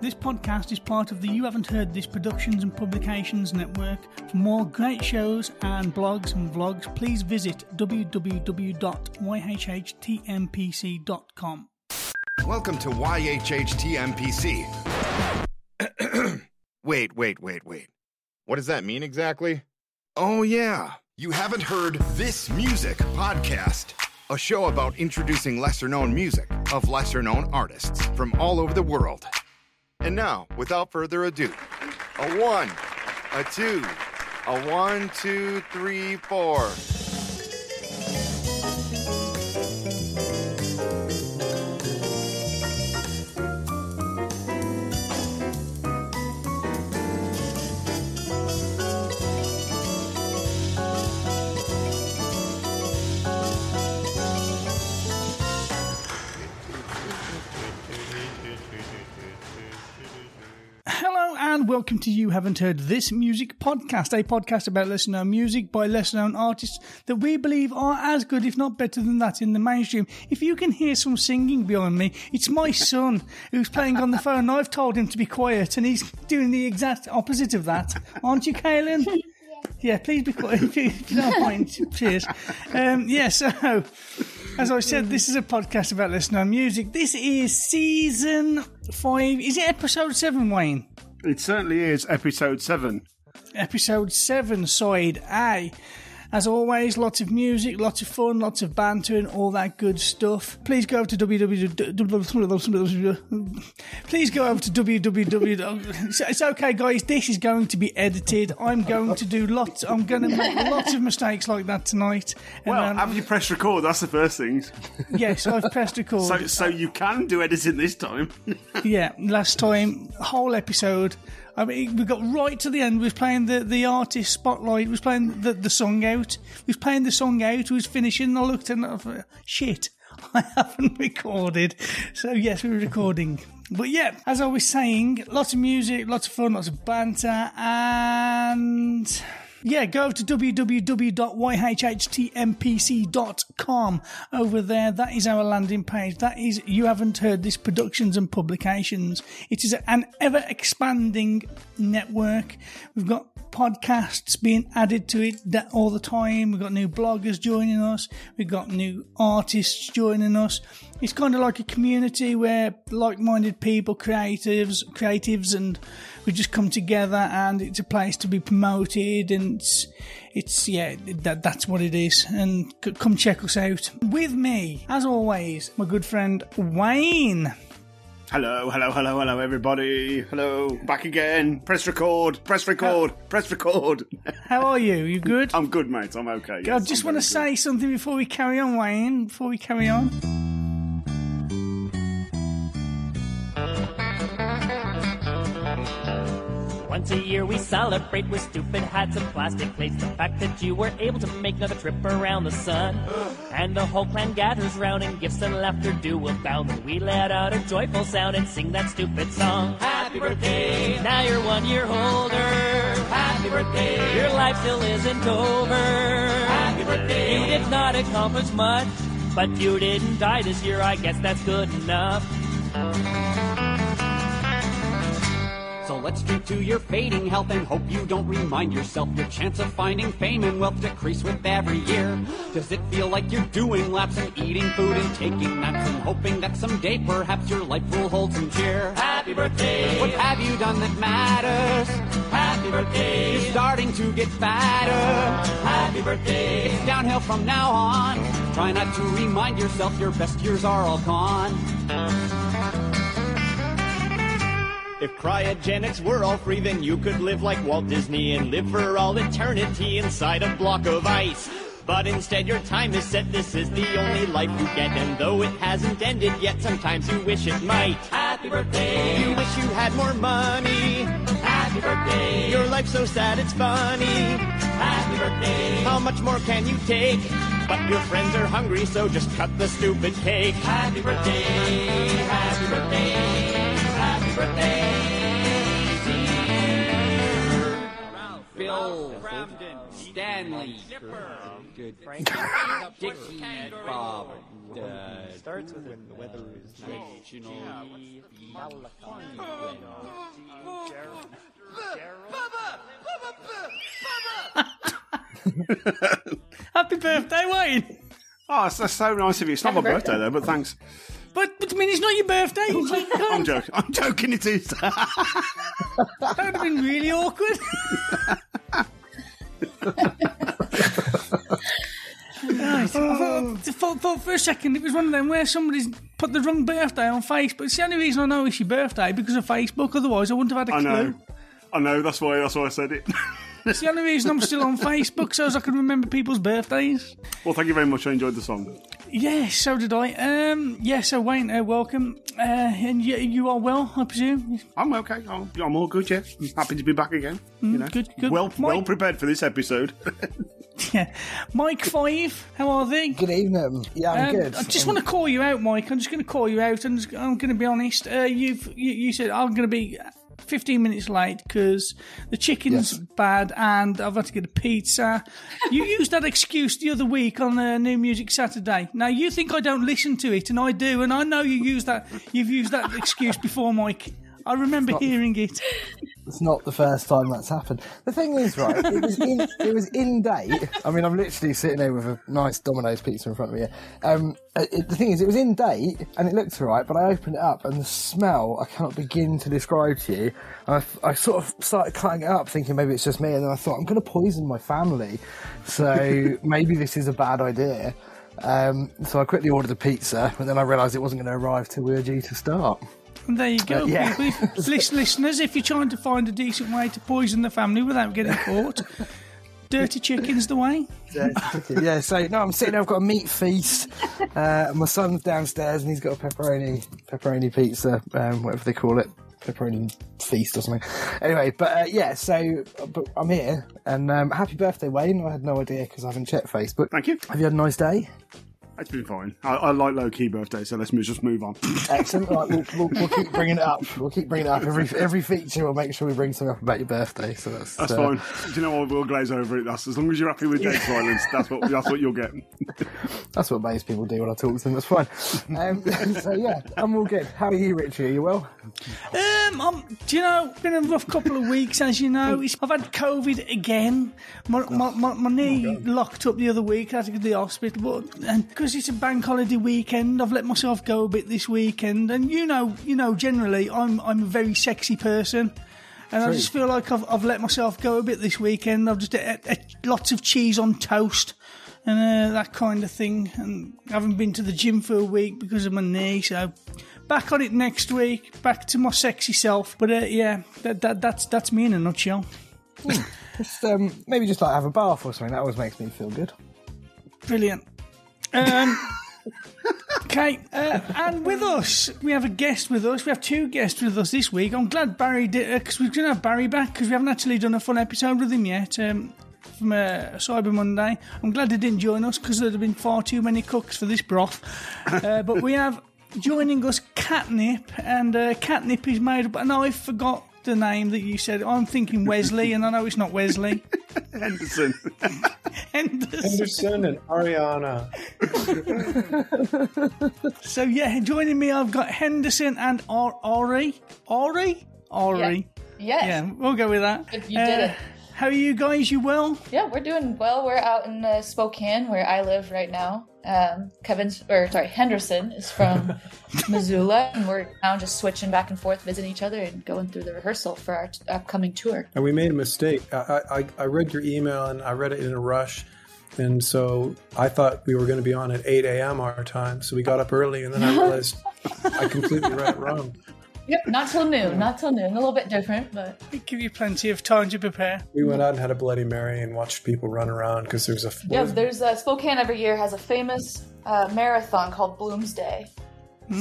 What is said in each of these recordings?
This podcast is part of the You Haven't Heard This Productions and Publications Network. For more great shows and blogs and vlogs, please visit www.yhhtmpc.com. Welcome to YHHTMPC. wait, wait, wait, wait. What does that mean exactly? Oh, yeah. You haven't heard This Music podcast, a show about introducing lesser known music of lesser known artists from all over the world. And now, without further ado, a one, a two, a one, two, three, four. And welcome to You Haven't Heard This Music podcast, a podcast about lesser known music by lesser known artists that we believe are as good, if not better than that, in the mainstream. If you can hear some singing behind me, it's my son who's playing on the phone. I've told him to be quiet and he's doing the exact opposite of that. Aren't you, Kaylin? Yeah, please be quiet if you, don't mind. Cheers. Um, yeah, so as I said, this is a podcast about known music. This is season five. Is it episode seven, Wayne? It certainly is episode seven. episode 7, side A. As always, lots of music, lots of fun, lots of banter, and all that good stuff. Please go over to www. Please go over to www. It's- okay, guys. This is going to be edited. I'm going to do lots. I'm going to make lots of mistakes like that tonight. And, Well, um, have you pressed record? That's the first thing. yes, I've pressed record. So, so you can do editing this time. Yeah, last time, whole episode. I mean, we got right to the end. We was playing the, the artist spotlight. We was playing the, the song out. We was playing the song out. We was finishing. I looked and I thought, shit, I haven't recorded. So yes, we were recording. But yeah, as I was saying, lots of music, lots of fun, lots of banter, and yeah, go to www.yhhtmpc.com. Over there, that is our landing page. That is You Haven't Heard This Productions and Publications. It is an ever expanding network. We've got podcasts being added to it all the time. We've got new bloggers joining us. We've got new artists joining us. It's kind of like a community where like-minded people, creatives, creatives, and we just come together, and it's a place to be promoted, and it's, it's yeah, that that's what it is. And c- come check us out. With me, as always, my good friend Wayne. Hello, hello, hello, hello, everybody. Hello, back again. Press record. Press record. Press record. How are you? You good? I'm good, mate. I'm okay. I yes, just I'm want to say something before we carry on, Wayne. Before we carry on. Once a year we celebrate with stupid hats and plastic plates. The fact that you were able to make another trip around the sun. And the whole clan gathers round and gifts and laughter do abound. And we let out a joyful sound and sing that stupid song. Happy birthday, now you're one year older. Happy birthday, your life still isn't over. Happy birthday, you did not accomplish much. But you didn't die this year, I guess that's good enough. So let's drink to your fading health and hope you don't remind yourself your chance of finding fame and wealth decrease with every year. Does it feel like you're doing laps and eating food and taking naps and hoping that someday perhaps your life will hold some cheer? Happy birthday! What have you done that matters? Happy birthday! You're starting to get fatter. Happy birthday! It's downhill from now on. Try not to remind yourself your best years are all gone. If cryogenics were all free, then you could live like Walt Disney and live for all eternity inside a block of ice. But instead, your time is set. This is the only life you get. And though it hasn't ended yet, sometimes you wish it might. Happy birthday! You wish you had more money. Happy birthday! Your life's so sad, it's funny. Happy birthday! How much more can you take? But your friends are hungry, so just cut the stupid cake. Happy birthday! Happy birthday! Happy birthday! Bill, Stanley, good, Dickie, Bob, uh, Starts with when the weather is nice. you know, Happy birthday, Wayne. Oh, that's, that's so nice of you. It's not my birthday, though, but thanks. But, but I mean, it's not your birthday. It's like, I'm joking. I'm joking. It is. that would have been really awkward. Right. I thought, I thought, for a second it was one of them where somebody's put the wrong birthday on Facebook. It's the only reason I know it's your birthday because of Facebook. Otherwise, I wouldn't have had a clue. know. I know. That's why. That's why I said it. It's the only reason I'm still on Facebook, so as I can remember people's birthdays. well, thank you very much. I enjoyed the song. Yes, so did I. Um, yeah, so Wayne, uh, welcome. Uh, and you, you are well, I presume. I'm okay. I'm, I'm all good. Yeah. I'm happy to be back again. you know, Mm, good, good. Well, Mike- well prepared for this episode. Yeah, Mike Five, how are they? Good evening. Yeah, I'm Um, good. I just want to call you out, Mike. I'm just going to call you out, and I'm going to be honest. Uh, you've you, you said I'm going to be 15 minutes late because the chicken's Yes. bad, and I've had to get a pizza. You used that excuse the other week on uh, New Music Saturday. Now you think I don't listen to it, and I do, and I know you use that. You've used that excuse before, Mike. I remember hearing it. It's not the first time that's happened. The thing is, right, it was in, it was in date. I mean, I'm literally sitting there with a nice Domino's pizza in front of me. here. Um, it, the thing is, it was in date and it looked alright, but I opened it up and the smell I cannot begin to describe to you. I, I sort of started cutting it up, thinking maybe it's just me, and then I thought I'm going to poison my family, so maybe this is a bad idea. Um, so I quickly ordered a pizza, but then I realised it wasn't going to arrive till we were due to start. And there you go, Uh, yeah. people. If- lis- listeners, if you're trying to find a decent way to poison the family without getting caught, dirty chicken's the way. yeah, so no, I'm sitting there. I've got a meat feast. Uh, my son's downstairs, and he's got a pepperoni pepperoni pizza, um, whatever they call it, pepperoni feast or something. Anyway, but uh, yeah, so but I'm here, and um, happy birthday, Wayne. I had no idea because I haven't checked Facebook. Thank you. Have you had a nice day? It's been fine. I, I like low key birthdays, so let's move, just move on. Excellent. Right, we'll, we'll, we'll keep bringing it up. We'll keep bringing it up every every feature. We'll make sure we bring something up about your birthday. So that's That's uh, fine. Do you know what? We'll glaze over it. That's as long as you're happy with Jake's violence. That's what that's what you'll get. That's what most people do when I talk to them. That's fine. Um, so yeah, I'm all good. How are you, Richie? Are you well? Um, I'm, do you know, been a rough couple of weeks, as you know. It's, I've had COVID again. My, my, my, my knee locked up the other week. I had to go to the hospital, but and because it's a bank holiday weekend, I've let myself go a bit this weekend. And you know, you know, generally, I'm I'm a very sexy person. And I just feel like I've, I've let myself go a bit this weekend. I've just ate, ate lots of cheese on toast and uh, that kind of thing. And I haven't been to the gym for a week because of my knee, so back on it next week. Back to my sexy self. But uh, yeah, that, that that's that's me in a nutshell. Just um, maybe just like have a bath or something. That always makes me feel good. Brilliant. Um, okay, uh, and with us, we have a guest with us. We have two guests with us this week. I'm glad Barry did because we're going to have Barry back because we haven't actually done a full episode with him yet. Um, from uh, Cyber Monday. I'm glad he didn't join us because there'd have been far too many cooks for this broth. Uh, but we have joining us Catnyp, and uh, Catnyp is made up. And I forgot the name that you said. I'm thinking Wesley, and I know it's not Wesley. Henderson. Henderson. Henderson and Ariana. So yeah, joining me, I've got Henderson and Ar- Ari, Ari, Ari, Yes. Yeah, we'll go with that. If you did uh, it. How are you guys? You well? Yeah, we're doing well. We're out in uh, Spokane, where I live right now. Um, Kevin's, or sorry, Henderson is from Missoula, and we're now just switching back and forth, visiting each other, and going through the rehearsal for our t- upcoming tour. And we made a mistake. I, I, I read your email and I read it in a rush. And so I thought we were going to be on at 8 a.m. our time. So we got up early and then I realized I completely read it wrong. Yep, not till noon, not till noon. A little bit different, but We give you plenty of time to prepare. We went out and had a Bloody Mary and watched people run around because there's a. yeah. There's uh, Spokane every year has a famous uh, marathon called Bloomsday.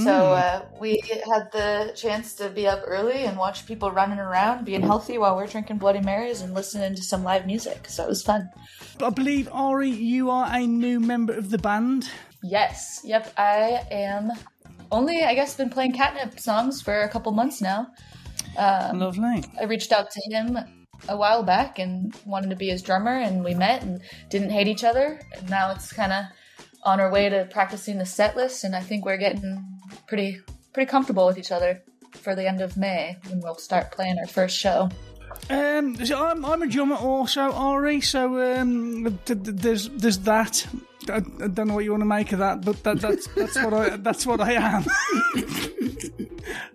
So uh, we had the chance to be up early and watch people running around, being healthy while we're drinking Bloody Marys and listening to some live music. So it was fun. I believe, Ari, you are a new member of the band. Yes. Yep. I am only, I guess, been playing Catnyp songs for a couple months now. Um, Lovely. I reached out to him a while back and wanted to be his drummer, and we met and didn't hate each other. And now it's kind of on our way to practicing the set list, and I think we're getting pretty pretty comfortable with each other for the end of May when we'll start playing our first show. Um, so I'm, I'm a drummer also, Ari. So um, th- th- there's there's that. I, I don't know what you want to make of that, but that, that's that's what I that's what I am.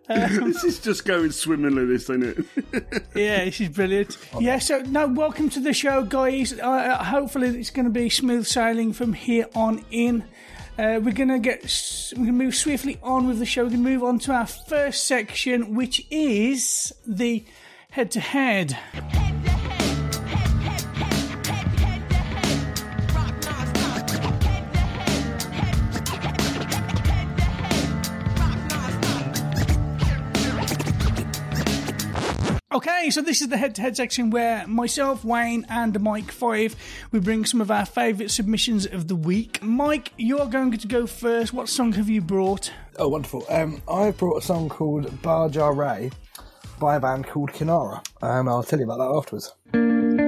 this is just going swimmingly, this, isn't it? yeah, this is brilliant. Yeah, so no, welcome to the show, guys. Uh, Uh, hopefully, it's going to be smooth sailing from here on in. Uh, we're gonna get we're gonna move swiftly on with the show. We're gonna move on to our first section, which is the head to head. Okay, so this is the head-to-head section where myself, Wayne, and Mike Five we bring some of our favourite submissions of the week. Mike, you're going to go first. What song have you brought? Oh, wonderful. Um, I've brought a song called Baja Ray by a band called Kinaara. Um, I'll tell you about that afterwards.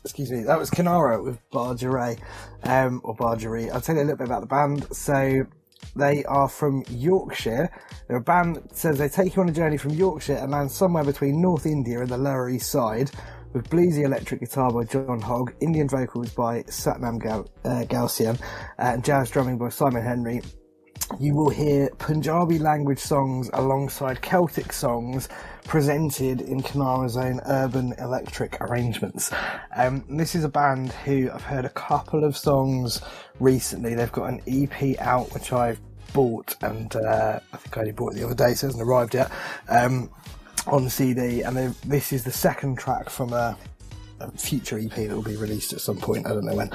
Excuse me, that was Kinaara with Bargeray, um, or Bargery. I'll tell you a little bit about the band. So, they are from Yorkshire. They're a band that says they take you on a journey from Yorkshire and land somewhere between North India and the Lower East Side with bluesy electric guitar by John Hogg, Indian vocals by Satnam Gal- uh, Galsian, and jazz drumming by Simon Henry. You will hear Punjabi language songs alongside Celtic songs presented in Kinaara's own urban electric arrangements. Um, this is a band who I've heard a couple of songs recently. They've got an EP out which I've bought, and uh, I think I only bought it the other day, so it hasn't arrived yet. Um, on CD, and this is the second track from a, a future EP that will be released at some point. I don't know when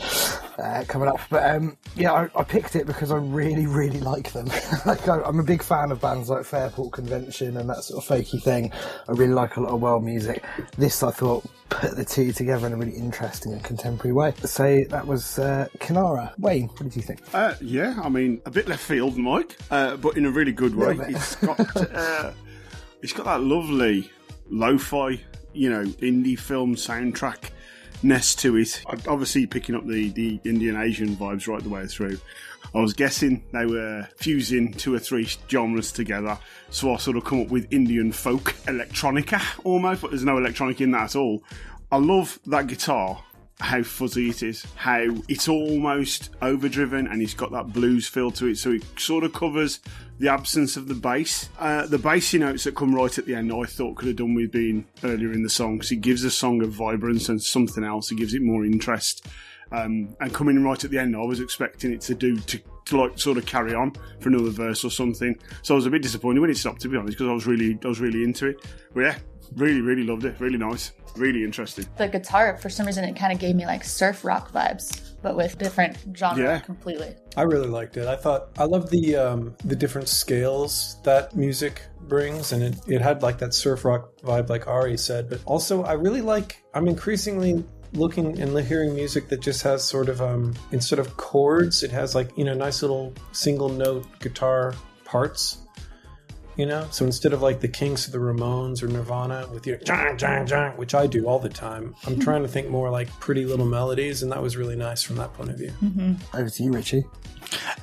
uh, coming up, but um, yeah, I, I picked it because I really, really like them. like I, I'm a big fan of bands like Fairport Convention and that sort of folky thing. I really like a lot of world music. This I thought put the two together in a really interesting and contemporary way. So that was uh, Kinaara. Wayne, what did you think? Uh, yeah, I mean, a bit left field, Mike, uh, but in a really good way. It's got uh, it's got that lovely lo-fi, you know, indie film soundtrack nest to it. Obviously, picking up the the Indian Asian vibes right the way through. I was guessing they were fusing two or three genres together, so I sort of come up with Indian folk electronica almost, but there's no electronic in that at all. I love that guitar how fuzzy it is, how it's almost overdriven, and it's got that blues feel to it. So it sort of covers the absence of the bass. Uh, the bassy notes that come right at the end, I thought could have done with being earlier in the song because it gives the song a vibrance and something else. It gives it more interest. Um, and coming right at the end, I was expecting it to do to, to like sort of carry on for another verse or something. So I was a bit disappointed when it stopped, to be honest, because I was really, I was really into it. But yeah, really, really loved it. Really nice, really interesting. The guitar, for some reason, it kind of gave me like surf rock vibes, but with different genre Yeah. completely. I really liked it. I thought I loved the um, the different scales that music brings, and it, it had like that surf rock vibe, like Ari said. But also, I really like. I'm increasingly looking and hearing music that just has sort of um, instead of chords, it has like you know nice little single note guitar parts. You know, so instead of like the Kinks or the Ramones or Nirvana with your jang jang jang, which I do all the time, I'm mm-hmm. trying to think more like pretty little melodies, and that was really nice from that point of view. Mm-hmm. Over to you, Richie.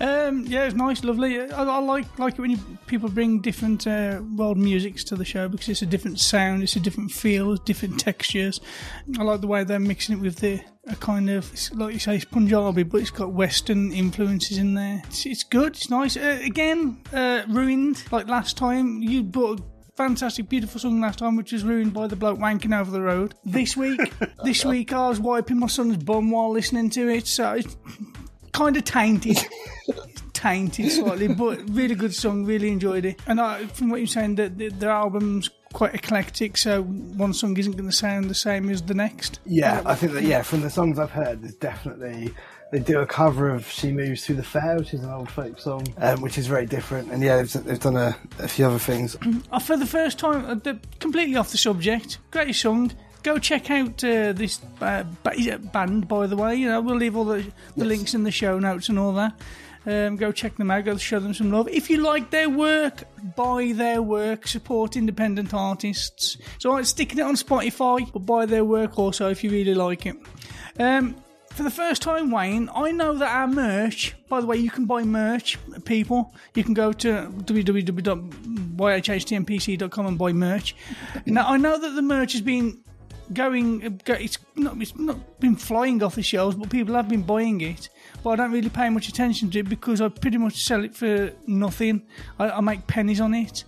Um, yeah, it's nice, lovely. I, I like like it when you, people bring different uh, world musics to the show because it's a different sound, it's a different feel, different textures. I like the way they're mixing it with the a kind of it's like you say, it's Punjabi, but it's got Western influences in there. It's, it's good. It's nice. Uh, again, uh, ruined like last time. You brought. a Fantastic, beautiful song last time, which was ruined by the bloke wanking over the road. This week, this week, I was wiping my son's bum while listening to it, so it's kind of tainted. tainted slightly, but really good song. Really enjoyed it. And I, from what you're saying, that the, their album's quite eclectic, so one song isn't going to sound the same as the next. Yeah, I think that yeah, from the songs I've heard, there's definitely they do a cover of "She Moves Through the Fair," which is an old folk song, um, which is very different. And yeah, they've, they've done a, a few other things. Uh, for the first time, uh, the- completely off the subject, great song. Go check out uh, this uh, band, by the way. You know, we'll leave all the, the links in the show notes and all that. Um, go check them out. Go show them some love. If you like their work, buy their work. Support independent artists. So I'm sticking it on Spotify, but buy their work also if you really like it. Um, for the first time, Wayne, I know that our merch, by the way, you can buy merch, people. You can go to www.yhhtmpc.com and buy merch. Now, I know that the merch has been going, it's not, it's not been flying off the shelves, but people have been buying it. But I don't really pay much attention to it because I pretty much sell it for nothing. I, I make pennies on it.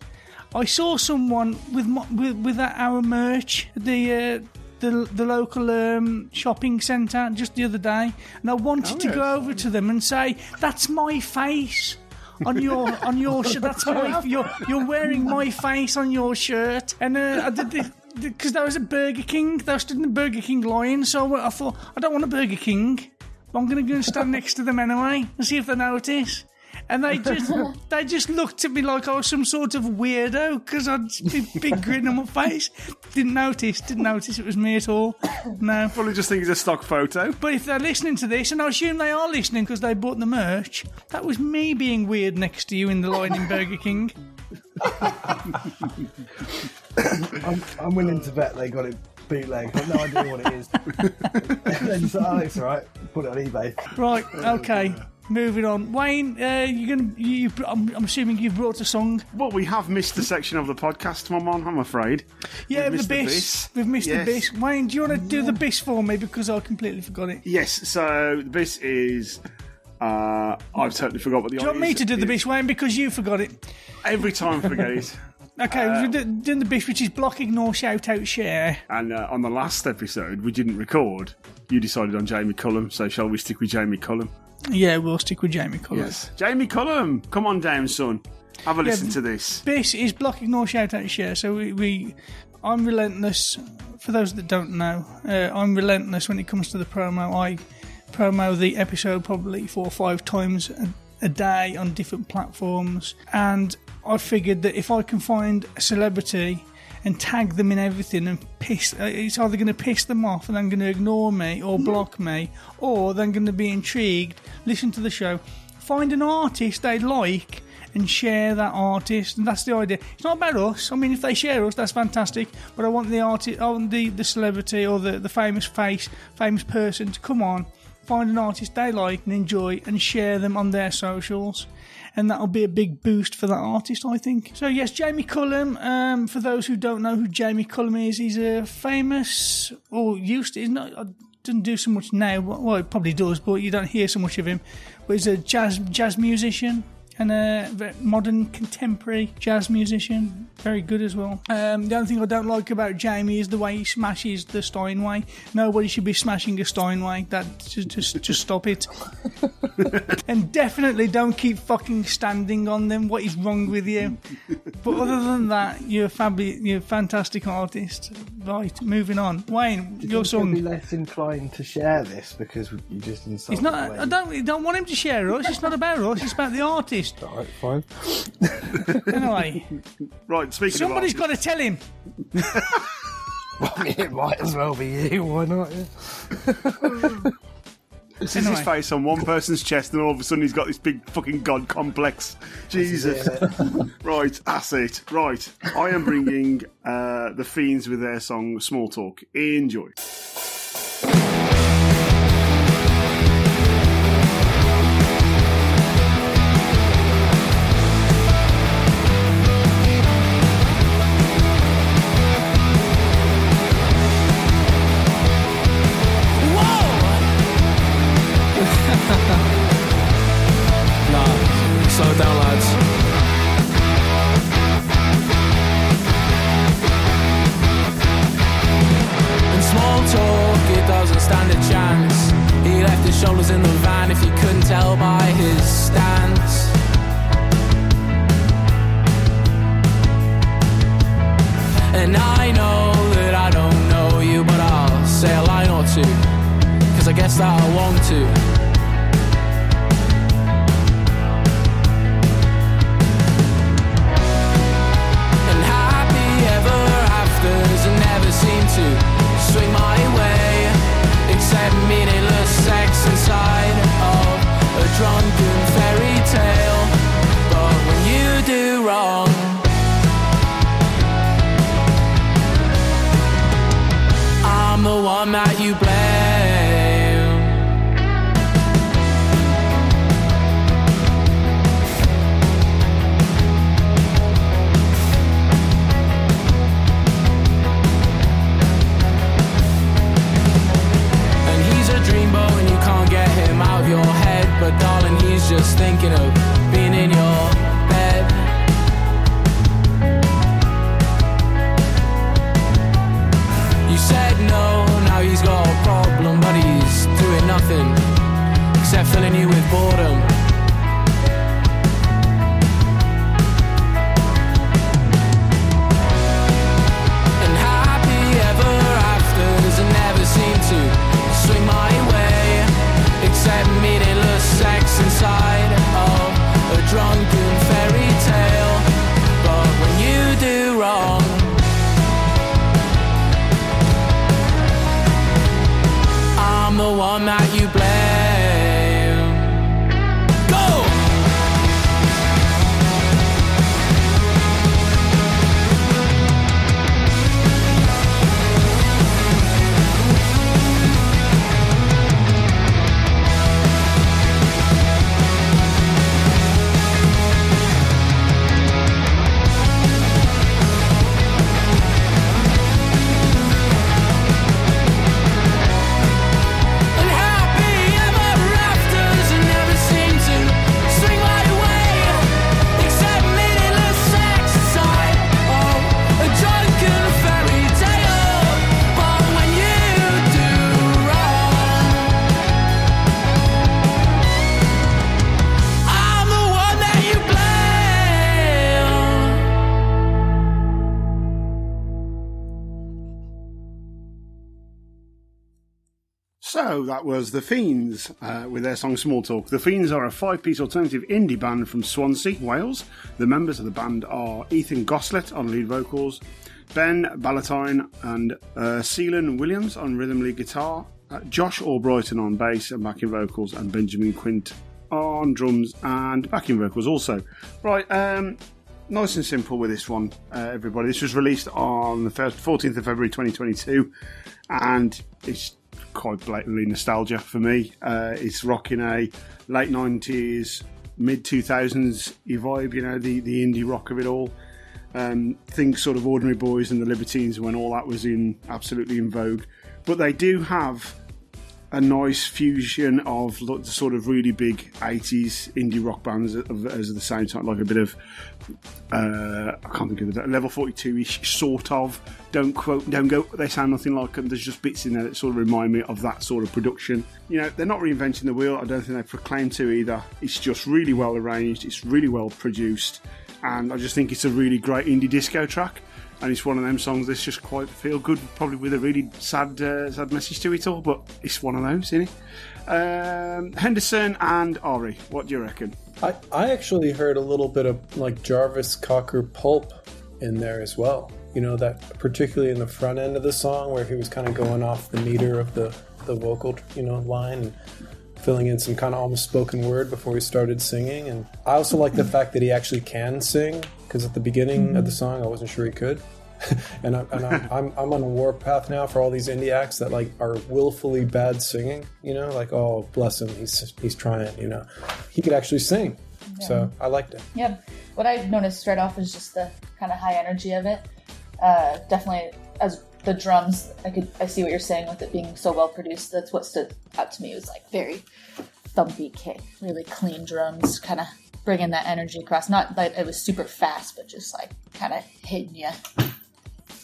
I saw someone with mo- with, with that our merch, the uh, the the local um, shopping centre just the other day, and I wanted to go over to them and say, "That's my face." on your on your shirt. That's my you're you're wearing my face on your shirt, and uh, I did because there was a Burger King. They stood in the Burger King line, so I thought I don't want a Burger King. But I'm going to go and stand next to them anyway and see if they notice. And they just they just looked at me like I was some sort of weirdo because I'd big, big grin on my face. Didn't notice, didn't notice it was me at all. No. Probably just think it's a stock photo. But if they're listening to this, and I assume they are listening because they bought the merch, that was me being weird next to you in the line in Burger King. I'm, I'm willing to bet they got it bootleg. I've no idea what it is. and then you say, oh, it's all right. Put it on eBay. Right, okay. Moving on. Wayne, uh, you're gonna. You, you, I'm, I'm assuming you've brought a song. Well, we have missed a section of the podcast, my man, I'm afraid. Yeah, We've the missed biss. biss. We've missed Yes. the biss. Wayne, do you want to do the biss for me because I completely forgot it? Yes, so this is. Uh, I've totally forgot what the Do you want me to do the biss, Wayne, because you forgot it? Every time I forget it. Okay, Uh, we're do- doing the biss, which is block, ignore, shout out, share. And uh, on the last episode, we didn't record. You decided on Jamie Cullum, so shall we stick with Jamie Cullum? Yeah, we'll stick with Jamie Cullum. Yes. Jamie Cullum, come on down, son. Have a Yeah, listen to this. Biss is block, ignore, shout out, share. So we, we I'm relentless. For those that don't know, uh, I'm relentless when it comes to the promo. I promo the episode probably four or five times a, a day on different platforms, and I figured that if I can find a celebrity and tag them in everything and piss, uh, it's either going to piss them off and they're going to ignore me or block me, or they're going to be intrigued, listen to the show, find an artist they like and share that artist, and that's the idea. It's not about us. I mean, if they share us, that's fantastic. But I want the artist, I want the, the celebrity or the, the famous face, famous person to come on, find an artist they like and enjoy, and share them on their socials. And that'll be a big boost for that artist, I think. So yes, Jamie Cullum. Um, for those who don't know who Jamie Cullum is, he's a famous, or used to, he's not, uh, doesn't do so much now. Well, he probably does, but you don't hear so much of him. But he's a jazz jazz musician and a modern contemporary jazz musician. Very good as well. Um, the only thing I don't like about Jamie is the way he smashes the Steinway. Nobody should be smashing a Steinway. That just just, just stop it. and definitely don't keep fucking standing on them. What is wrong with you? But other than that, you're a fabi- you're a fantastic artist. Right, moving on. Wayne, Do you your think he'll be less inclined to share this because you just insulted It's not. Wayne? I don't. I don't want him to share us. It's not about us. It's about the artist. All right, fine. Anyway, Right, speaking somebody's of got to tell him. It might as well be you. Why not? This is his Anyway. face on one person's chest, and all of a sudden he's got this big fucking god complex. Jesus. right, that's it. Right, I am bringing uh, the Fiends with their song Small Talk. Enjoy. That was The Fiends uh, with their song Small Talk. The Fiends are a five piece alternative indie band from Swansea, Wales. The members of the band are Ethan Goslett on lead vocals, Ben Ballantyne and uh, Williams on rhythm lead guitar, uh, Josh Albrighton on bass and backing vocals, and Benjamin Quint on drums and backing vocals also. Right, um, nice and simple with this one, uh, everybody. This was released on the first, 14th of February 2022, and it's quite blatantly nostalgia for me. Uh, it's rocking a late 90s, mid 2000s vibe, you know, the, the indie rock of it all. Um, think sort of Ordinary Boys and the Libertines when all that was in absolutely in vogue. But they do have a nice fusion of the sort of really big 80s indie rock bands as the same time, like a bit of uh, I can't think of the level 42 ish sort of. Don't quote, don't go. They sound nothing like them. There's just bits in there that sort of remind me of that sort of production. You know, they're not reinventing the wheel. I don't think they proclaim to either. It's just really well arranged. It's really well produced, and I just think it's a really great indie disco track. And it's one of them songs that's just quite feel good, probably with a really sad, uh, sad message to it all. But it's one of those, isn't it? Um, Henderson and Ari, what do you reckon? I, I actually heard a little bit of like Jarvis Cocker pulp in there as well. You know, that particularly in the front end of the song where he was kind of going off the meter of the, the vocal, you know, line and filling in some kind of almost spoken word before he started singing. And I also like the fact that he actually can sing because at the beginning of the song I wasn't sure he could. and I, and I'm, I'm, I'm on a warpath now for all these indie acts that like are willfully bad singing. You know, like oh bless him, he's he's trying. You know, he could actually sing. So I liked it. Yeah. What I noticed right off is just the kind of high energy of it. Uh, definitely, as the drums, I could I see what you're saying with it being so well produced. That's what stood out to me. It was like very thumpy kick, really clean drums, kind of bringing that energy across. Not that it was super fast, but just like kind of hitting you.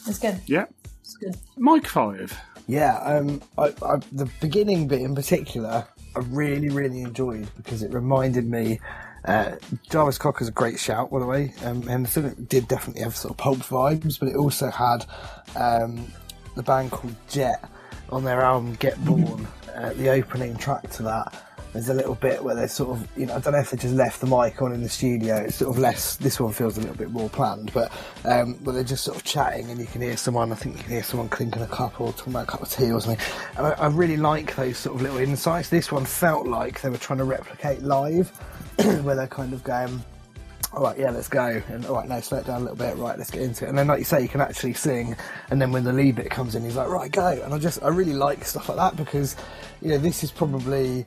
It's good. Yeah. It's good. Mike Five. Yeah, um, I, I, the beginning bit in particular, I really, really enjoyed because it reminded me. Uh, Jarvis Cocker's a great shout, by the way. Um, Henderson did definitely have sort of pulp vibes, but it also had um, the band called Jet on their album Get Born. Uh, the opening track to that, there's a little bit where they're sort of, you know, I don't know if they just left the mic on in the studio. It's sort of less. This one feels a little bit more planned, but um, but they're just sort of chatting, and you can hear someone. I think you can hear someone clinking a cup or talking about a cup of tea or something. And I, I really like those sort of little insights. This one felt like they were trying to replicate live, where they're kind of going. All right, yeah, let's go. And all right, no, slow it down a little bit. Right, let's get into it. And then, like you say, you can actually sing. And then when the lead bit comes in, he's like, right, go. And I just, I really like stuff like that because, you know, this is probably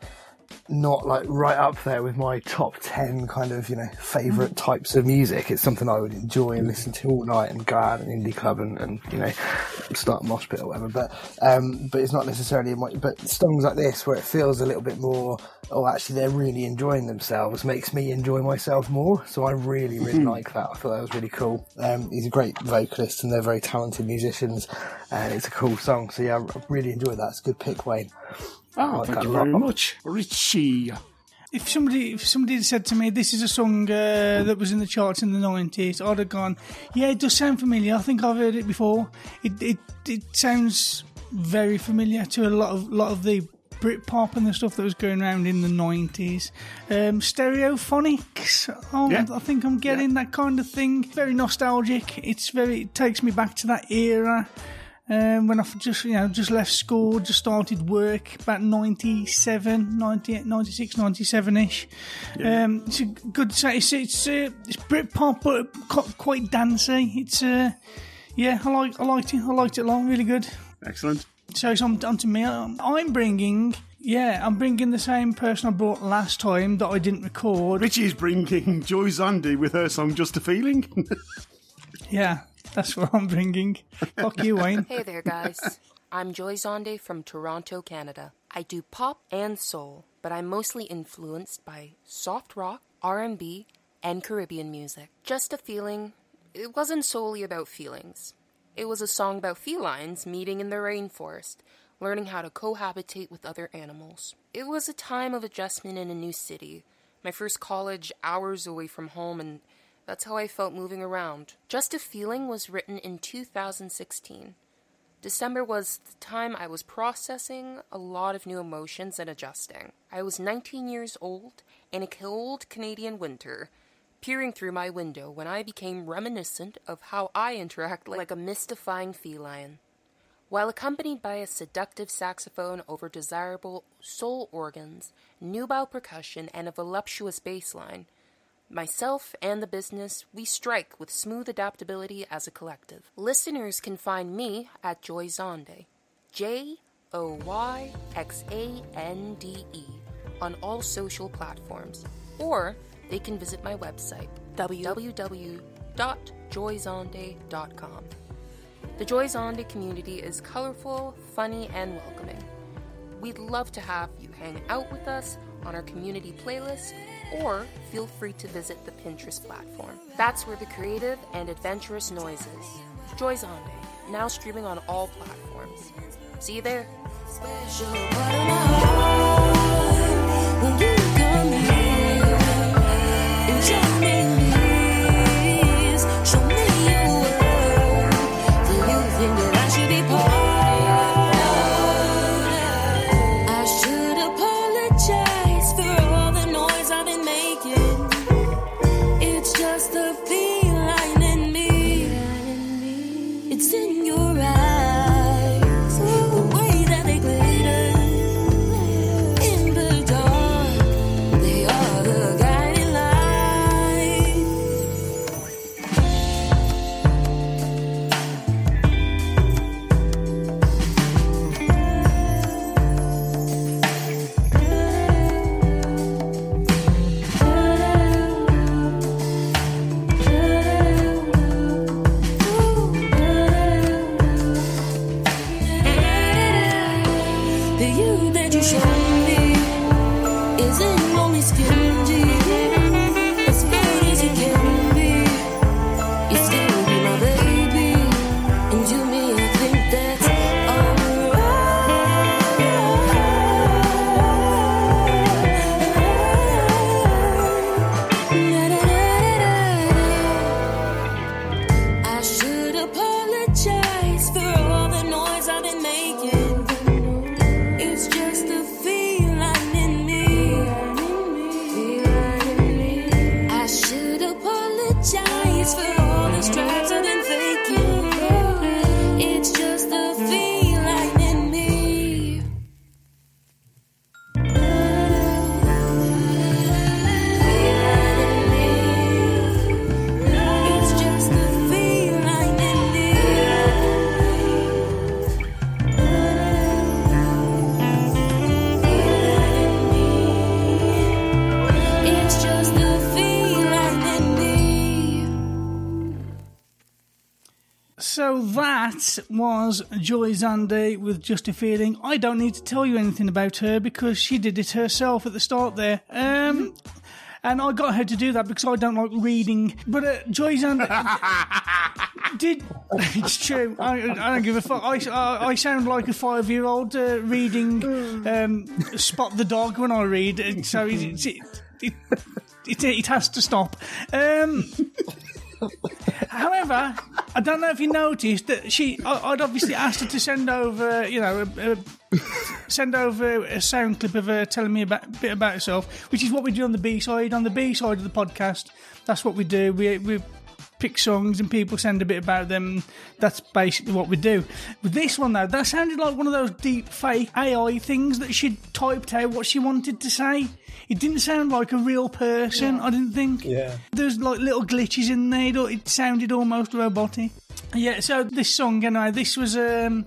not like right up there with my top 10 kind of, you know, favourite types of music. It's something I would enjoy and listen to all night and go out an indie club and, and you know, start a mosh pit or whatever. But, um, but it's not necessarily, in my, but songs like this where it feels a little bit more, oh, actually they're really enjoying themselves makes me enjoy myself more. So I really, really Mhm. like that. I thought that was really cool. Um, he's a great vocalist and they're very talented musicians and it's a cool song. So yeah, I really enjoyed that. It's a good pick, Wayne. I Oh, like thank you a lot. very much, Richie. If somebody if somebody had said to me this is a song uh, that was in the charts in the nineties, I'd have gone, yeah, it does sound familiar. I think I've heard it before. It it it sounds very familiar to a lot of lot of the Britpop and the stuff that was going around in the nineties. Um, stereophonics. Oh, Yeah. I think I'm getting that kind of thing. Very nostalgic. It's very it takes me back to that era. Um, when I just, you know, just left school, just started work about 97, 98, 96, 97 ish. Um, it's a good, it's, it's, uh, it's Britpop, but quite dancey. It's, uh, yeah, I like, I liked it. I liked it a lot. Really good. Excellent. So it's on, on to me. Um, I'm bringing, yeah, I'm bringing the same person I brought last time that I didn't record. Richie's bringing Joy Xande with her song Just a Feeling. Yeah, that's what I'm bringing. Fuck you, Wayne. Hey there, guys. I'm Joy Xande from Toronto, Canada. I do pop and soul, but I'm mostly influenced by soft rock, R&B, and Caribbean music. Just a feeling. It wasn't solely about feelings. It was a song about felines meeting in the rainforest, learning how to cohabitate with other animals. It was a time of adjustment in a new city. My first college hours away from home and that's how I felt moving around. Just a Feeling was written in 2016. December was the time I was processing a lot of new emotions and adjusting. I was 19 years old in a cold Canadian winter, peering through my window when I became reminiscent of how I interact like a mystifying feline. While accompanied by a seductive saxophone over desirable soul organs, nubile percussion, and a voluptuous bass line, myself and the business, we strike with smooth adaptability as a collective. Listeners can find me at Joy Xande, J O Y X A N D E, on all social platforms, or they can visit my website, www.joyxande.com. The Joy Xande community is colorful, funny, and welcoming. We'd love to have you hang out with us on our community playlist or feel free to visit the Pinterest platform. That's where the creative and adventurous noise is. Joy Xande, now streaming on all platforms. See you there. I was Joy Xande with Just a Feeling. I don't need to tell you anything about her because she did it herself at the start there. Um, and I got her to do that because I don't like reading. But uh, Joy Xande did. It's true. I, I don't give a fuck. I, I, I sound like a five year old uh, reading um, Spot the Dog when I read. So it, it, it, it, it has to stop. Um, However, I don't know if you noticed that she. I, I'd obviously asked her to send over, you know, a, a, send over a sound clip of her telling me about, a bit about herself, which is what we do on the B side. On the B side of the podcast, that's what we do. We we pick songs and people send a bit about them. That's basically what we do. With this one though, that sounded like one of those deep fake AI things that she'd typed out what she wanted to say. It didn't sound like a real person. I didn't think. Yeah. There's like little glitches in there. It- It sounded almost robotic. Yeah. So this song, anyway, this was um,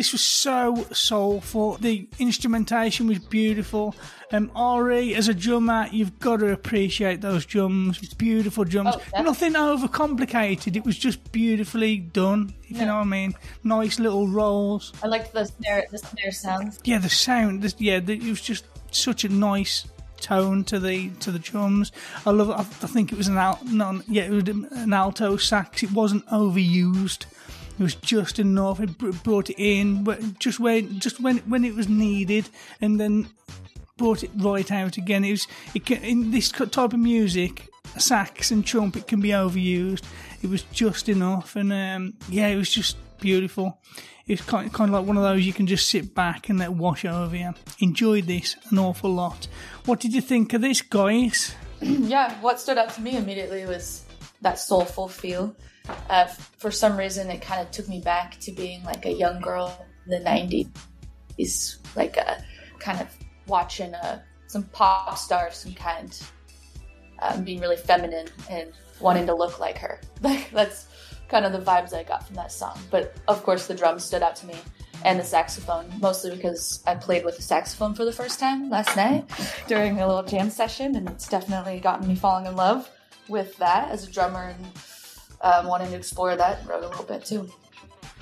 this was so soulful. The instrumentation was beautiful. Um, Ari, as a drummer, you've got to appreciate those drums. Beautiful drums. Oh. Nothing overcomplicated. It was just beautifully done. If you know what I mean. Nice little rolls. I liked the snare, the snare sounds. Yeah, the sound. The, yeah, the, it was just such a nice tone to the to the drums. I love. I, I think it was an alt. Non, yeah, it was an alto sax. It wasn't overused. It was just enough. It brought it in, but just when just when when it was needed, and then brought it right out again. It was it can, in this type of music. Sax and trumpet can be overused. It was just enough, and um, yeah, it was just beautiful. It's kind kind of like one of those you can just sit back and let wash over you. Enjoyed this an awful lot. What did you think of this, guys? yeah, what stood out to me immediately was that soulful feel. Uh, for some reason, it kind of took me back to being like a young girl in the 90s, like a kind of watching uh, some pop star of some kind, um, being really feminine and wanting to look like her. Like, that's kind of the vibes I got from that song. But of course, the drums stood out to me and the saxophone, mostly because I played with the saxophone for the first time last night during a little jam session, and it's definitely gotten me falling in love with that as a drummer and um, wanting to explore that road a little bit too.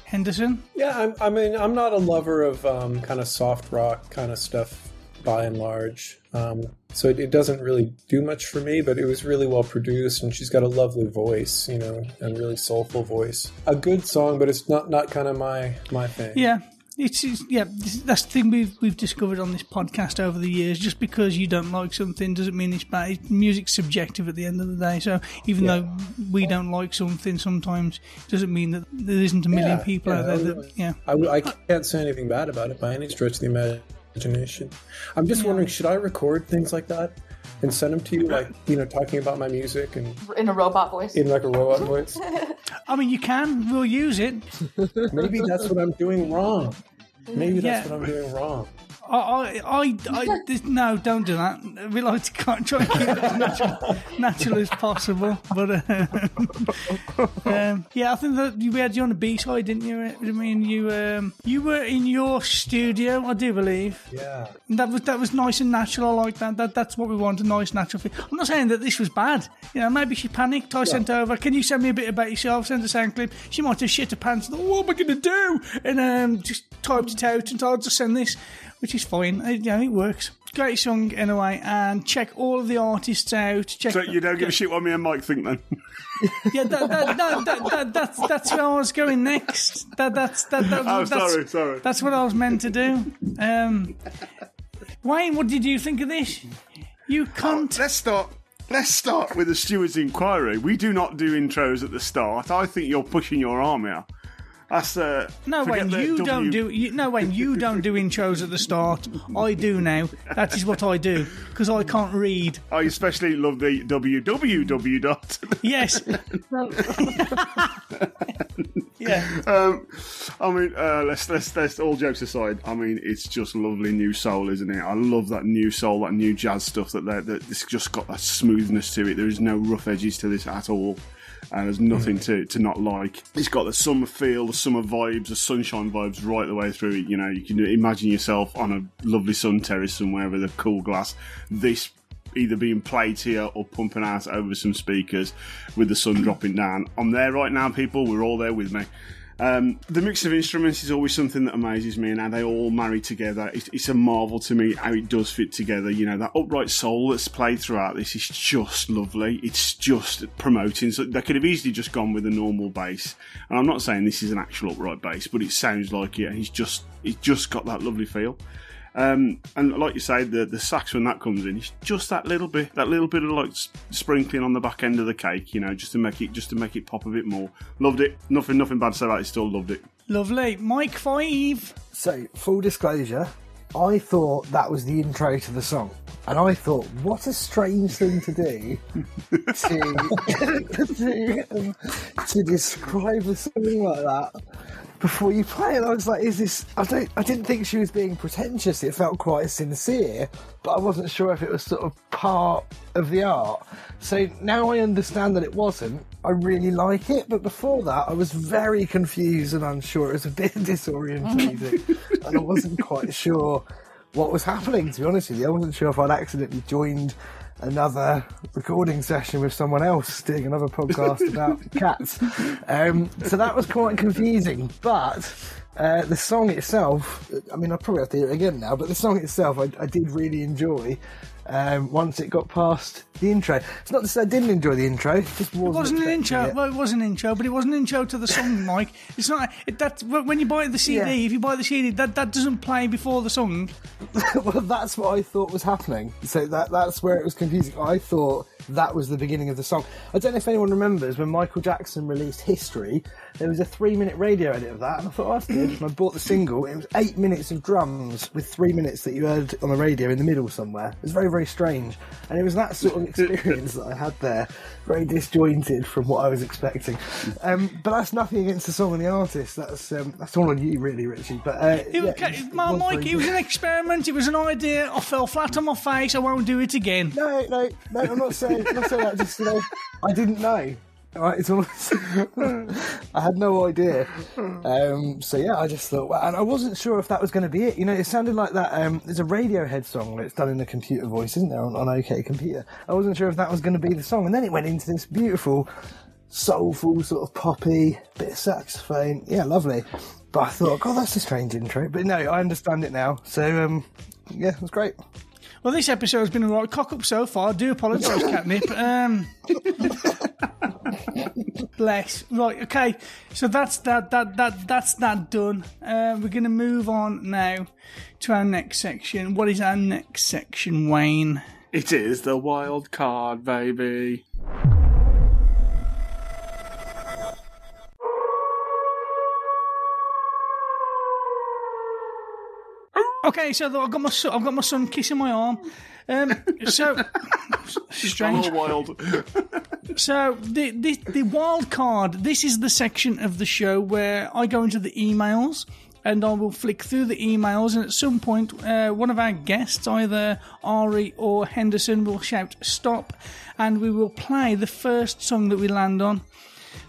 Henderson? Yeah, I'm, I mean, I'm not a lover of um, kind of soft rock kind of stuff by and large. Um, so it, it doesn't really do much for me, but it was really well produced, and she's got a lovely voice, you know, and really soulful voice. A good song, but it's not not kind of my my thing. Yeah. It's, it's yeah. That's the thing we've we've discovered on this podcast over the years. Just because you don't like something doesn't mean it's bad. Music's subjective at the end of the day. So even Yeah. though we don't like something, sometimes doesn't mean that there isn't a million Yeah, people yeah, out there that yeah. I, w- I can't say anything bad about it by any stretch of the imagination. I'm just wondering, should I record things like that and send them to you, like you know, talking about my music and In a robot voice. in like a robot voice? I mean, you can. We'll use it. Maybe that's what I'm doing wrong. Maybe that's Yeah. what I'm doing wrong. I, I, I, I no, don't do that. We like to try and keep it as natural, natural as possible. But uh, um, yeah, I think that we had you on the B side, didn't you? I mean, you um, you were in your studio, I do believe. Yeah. And that was that was nice and natural. I like that. That that's what we want—a nice, natural feel. I'm not saying that this was bad. You know, maybe she panicked. I sent over. Can you send me a bit about yourself? Send a sound clip. She might have shit her pants. thought, What am I going to do? And um, just typed it out and her to send this, which is fine. Uh, yeah, it works. Great song anyway. And check all of the artists out. Check. So you don't give a shit what me and Mike think then? Yeah, that, that, that, that, that, that's that's where I was going next. That that's that. that Oh, that's, sorry, sorry. That's what I was meant to do. Um, Wayne, what did you think of this? You cunt. Let's start. Let's start with the steward's inquiry. We do not do intros at the start. I think you're pushing your arm here. That's uh, No, when you W- don't do. You, no, Wayne, you don't do intros at the start. I do now. That is what I do because I can't read. I especially love the www dot. Yes. yeah. Um, I mean, uh, let's let's let's all jokes aside. I mean, it's just lovely new soul, isn't it? I love that new soul, that new jazz stuff. That that that it's just got that smoothness to it. There is no rough edges to this at all. And there's nothing to, to not like. It's got the summer feel, the summer vibes, the sunshine vibes right the way through it. You know, you can imagine yourself on a lovely sun terrace somewhere with a cool glass. This either being played here or pumping out over some speakers with the sun dropping down. I'm there right now, people. We're all there with me. Um, the mix of instruments is always something that amazes me, and how they all marry together. It's, it's a marvel to me how it does fit together. You know, that upright soul that's played throughout this is just lovely. It's just promoting. So they could have easily just gone with a normal bass. And I'm not saying this is an actual upright bass, but it sounds like it. And he's just, he's just got that lovely feel. Um, and like you say, the the sax when that comes in, it's just that little bit, that little bit of like sprinkling on the back end of the cake, you know, just to make it, just to make it pop a bit more. Loved it. Nothing, nothing bad to say about it. Still loved it. Lovely. Mike Five. So, full disclosure, I thought that was the intro to the song. And I thought, what a strange thing to do to, to, um, to describe a song like that before you play it. I was like, is this. I, don't, I didn't think she was being pretentious. It felt quite sincere, but I wasn't sure if it was sort of part of the art. So now I understand that it wasn't. I really like it, but before that, I was very confused and unsure. It was a bit disorientating, and I wasn't quite sure what was happening. To be honest with you, I wasn't sure if I'd accidentally joined another recording session with someone else doing another podcast about cats. Um, so that was quite confusing, but. Uh, the song itself, I mean, I probably have to hear it again now, but the song itself I, I did really enjoy um, once it got past the intro. It's not to say I didn't enjoy the intro, it just wasn't, It wasn't an intro. it. Well, it was an intro, but it wasn't an intro to the song, Mike. It's not. It, that when you buy the CD, Yeah. if you buy the CD, that that doesn't play before the song. well, that's what I thought was happening. So that that's where it was confusing. I thought that was the beginning of the song. I don't know if anyone remembers when Michael Jackson released History, there was a three minute radio edit of that, and I thought, oh, that's good. And I bought the single, it was eight minutes of drums with three minutes that you heard on the radio in the middle somewhere. It was very, very strange. And it was that sort of experience that I had there, very disjointed from what I was expecting. Um, but that's nothing against the song and the artist. That's um, that's all on you, really, Richie. But uh, It, yeah, it it was Mike, it was an experiment. It was an idea. I fell flat on my face. I won't do it again. No, no, no. I'm not saying. I'm not saying that. Just you know, I didn't know. It's all. I had no idea. Um, so yeah, I just thought, and I wasn't sure if that was going to be it. You know, it sounded like that. Um, there's a Radiohead song that's done in a computer voice, isn't there, on, on OK Computer? I wasn't sure if that was going to be the song, and then it went into this beautiful, soulful sort of poppy bit of saxophone. Yeah, lovely. But I thought, God, that's a strange intro. But no, I understand it now. So um, yeah, it was great. Well, this episode's been a right cock up so far. I do apologise, Catnyp. Um, bless. Right, okay. So that's that. That that that's that done. Uh, we're going to move on now to our next section. What is our next section, Wayne? It is the wild card, baby. Okay, so I've got my son, I've got my son kissing my arm. Um, so strange. Oh, wild. So the, the the wild card. This is the section of the show where I go into the emails and I will flick through the emails, and at some point, uh, one of our guests, either Ari or Henderson, will shout "stop," and we will play the first song that we land on.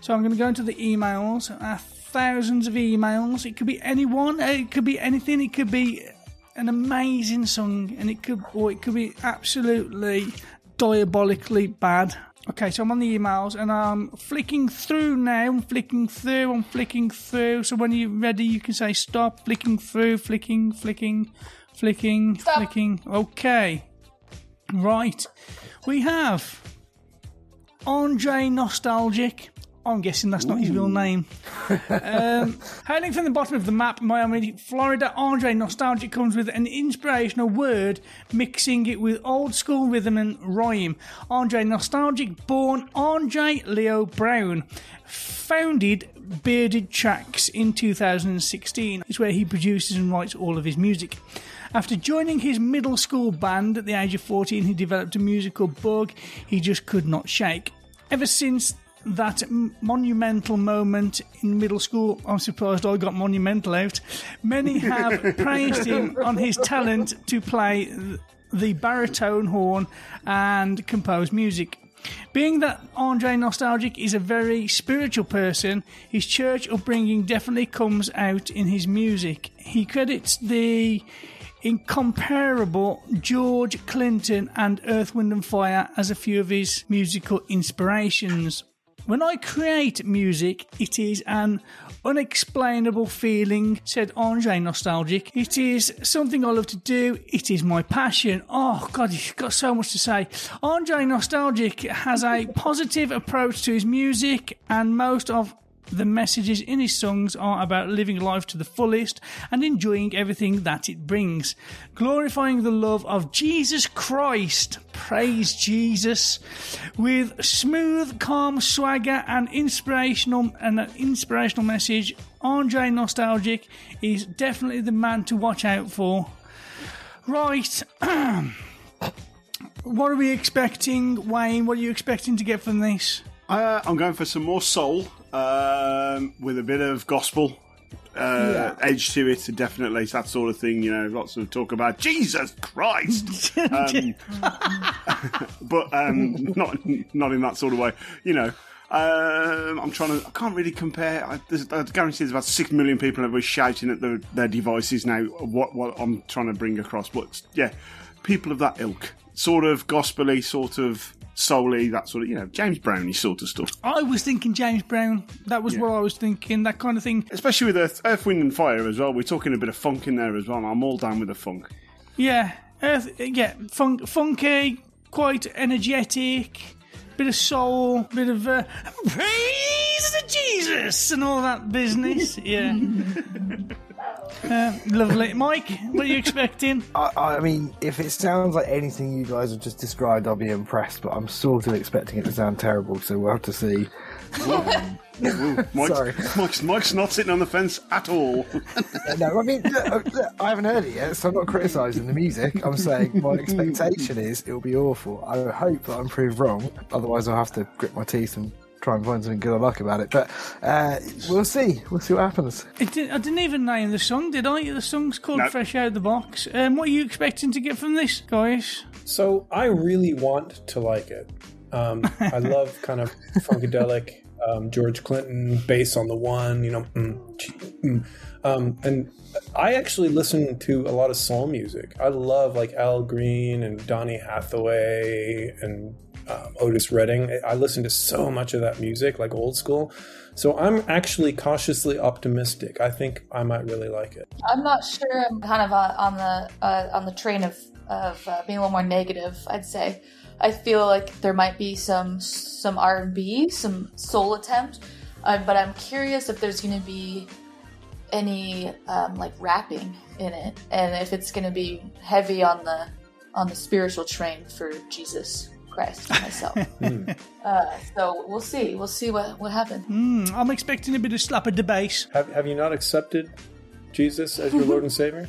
So I'm going to go into the emails. Uh, thousands of emails. It could be anyone. It could be anything. It could be an amazing song, and it could, or it could be absolutely diabolically bad. Okay, so I'm on the emails and I'm flicking through now. I'm flicking through. I'm flicking through. So when you're ready, you can say stop. Flicking through. Flicking. Flicking. Flicking. Flicking. Okay. Right. We have Andre Nostalgic. I'm guessing that's not his real name. um, hailing from the bottom of the map, Miami, Florida, Andre Nostalgic comes with an inspirational word, mixing it with old school rhythm and rhyme. Andre Nostalgic, born Andre Leo Brown, founded Bearded Tracks in 2016. It's where he produces and writes all of his music. After joining his middle school band at the age of 14, he developed a musical bug he just could not shake. Ever since that monumental moment in middle school, I'm surprised I got monumental out. Many have praised him on his talent to play the baritone horn and compose music. Being that Andre Nostalgic is a very spiritual person, his church upbringing definitely comes out in his music. He credits the incomparable George Clinton and Earth, Wind and Fire as a few of his musical inspirations. When I create music, it is an unexplainable feeling, said Andre Nostalgic. It is something I love to do. It is my passion. Oh, God, you've got so much to say. Andre Nostalgic has a positive approach to his music, and most of the messages in his songs are about living life to the fullest and enjoying everything that it brings. Glorifying the love of Jesus Christ. Praise Jesus. With smooth, calm swagger and inspirational and an inspirational message, Andre Nostalgic is definitely the man to watch out for. Right. what are we expecting, Wayne? What are you expecting to get from this? Uh, I'm going for some more soul um, with a bit of gospel uh, edge to it, definitely. That sort of thing, you know, lots of talk about Jesus Christ. um, but um, not not in that sort of way, you know. Um, I'm trying to. I can't really compare. I, there's, I guarantee there's about six million people everywhere shouting at their, their devices now. What what I'm trying to bring across, but yeah, people of that ilk, sort of gospely, sort of soul-y, that sort of you know James Brownie sort of stuff. I was thinking James Brown. That was what I was thinking. That kind of thing. Especially with Earth, Earth, Wind and Fire as well. We're talking a bit of funk in there as well. I'm all down with the funk. Yeah, Earth, yeah, funk, funky, quite energetic, bit of soul, bit of uh, praise to Jesus and all that business. Yeah. Uh, lovely. Mike, what are you expecting? I, I mean, if it sounds like anything you guys have just described, I'll be impressed. But I'm sort of expecting it to sound terrible, so we'll have to see. Ooh, Mike's, Sorry. Mike's, Mike's not sitting on the fence at all. Uh, no, I mean, look, uh, look, I haven't heard it yet, so I'm not criticising the music. I'm saying my expectation is it'll be awful. I hope that I'm proved wrong. Otherwise, I'll have to grit my teeth and try and find something good I like about it. But uh, we'll see. We'll see what happens. It did, I didn't even name the song, did I? The song's called No. Fresh Out of the Box. Um, what are you expecting to get from this, guys? So I really want to like it. Um, I love kind of funkadelic um, George Clinton bass on the one, you know, mm, mm. Um, and I actually listen to a lot of soul music. I love like Al Green and Donny Hathaway and um, Otis Redding. I listen to so much of that music, like old school. So I'm actually cautiously optimistic. I think I might really like it. I'm not sure. I'm kind of uh, on the uh, on the train of of uh, being a little more negative. I'd say. I feel like there might be some some R and B, some soul attempt, uh, but I'm curious if there's going to be any um, like rapping in it, and if it's going to be heavy on the on the spiritual train for Jesus Christ and myself. uh, so we'll see. We'll see what what happens. Mm, I'm expecting a bit of slap of the bass. Have, have you not accepted Jesus as your Lord and Savior?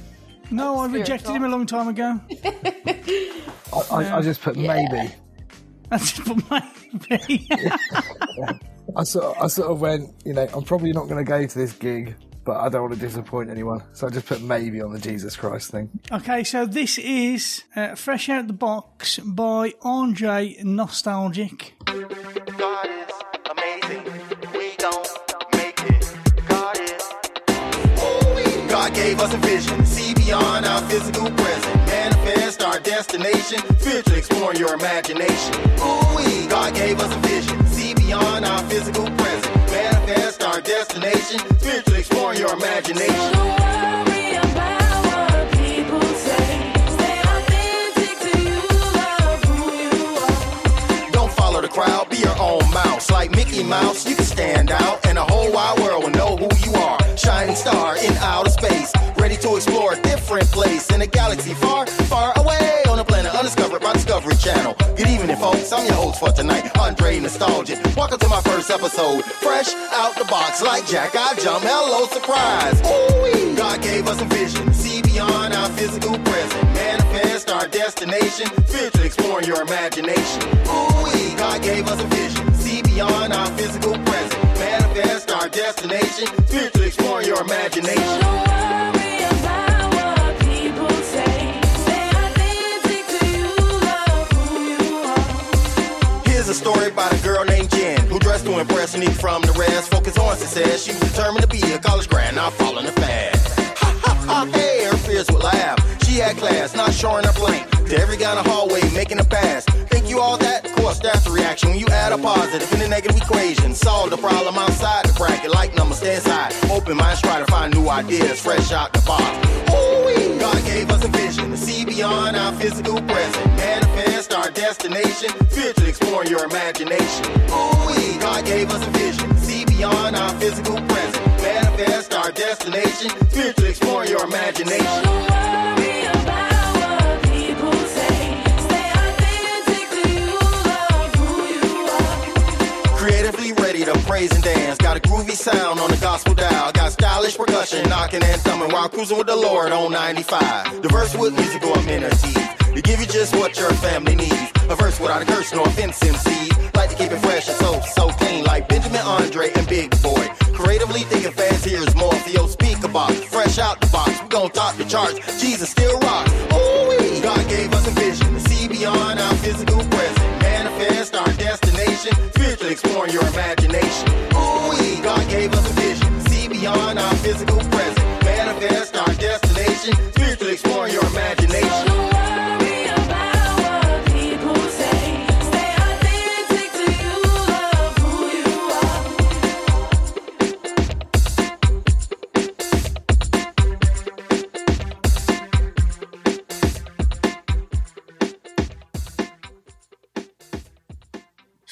No, I rejected him a long time ago. I, I, I just put maybe. I just put maybe. I sort, of, I sort of went, you know, I'm probably not going to go to this gig, but I don't want to disappoint anyone. So I just put maybe on the Jesus Christ thing. Okay, so this is uh, Fresh Out the Box by Andre Nostalgic. God gave us a vision, see beyond our physical present, manifest our destination, spiritually exploring your imagination. Ooh, God gave us a vision, see beyond our physical present, manifest our destination, spiritually exploring your imagination. Don't follow the crowd, be your own mouse. Like Mickey Mouse, you can stand out, and the whole wide world will know who you are. Shining star in outer space, ready to explore a different place in a galaxy far, far away on a planet undiscovered by Discovery Channel. Good evening, folks. I'm your host for tonight, Andre Nostalgic. Welcome to my first episode, fresh out the box like Jack. I jump, hello, surprise. Ooh-wee. God gave us a vision, see beyond our physical present, manifest our destination, spiritually exploring your imagination. Ooh-wee. God gave us a vision, see beyond our physical present, manifest our destination, spiritually exploring your imagination. Here's a story about a girl named Jen who dressed to impress and eat from the rest. Focus on success. She was determined to be a college grad, not following the fast. Ha ha ha! Hey, her fears would laugh. Had class, not showing her blank. To every guy in the hallway making a pass. Think you all that? Of course, that's the reaction when you add a positive in a negative equation. Solve the problem outside the bracket, like numbers stay inside. Open minds try to find new ideas, fresh out the box. Ooh, God gave us a vision to see beyond our physical present. Manifest our destination, spiritually exploring your imagination. Ooh, God gave us a vision, see beyond our physical present. Manifest our destination, spiritually exploring your imagination. Creatively ready to praise and dance. Got a groovy sound on the gospel dial. Got stylish percussion knocking and thumbing while cruising with the Lord on 95. Diverse with musical amenities. To give you just what your family needs. A verse without a curse, no offense, MC. Keep it fresh and so, so clean. Like Benjamin Andre and Big Boi. Creatively thinking fast, here's more for your speaker box. Fresh out the box, we gon' top the charts. Jesus still rocks. Ooh-wee. God gave us a vision to see beyond our physical present. Manifest our destination, spiritually exploring your imagination.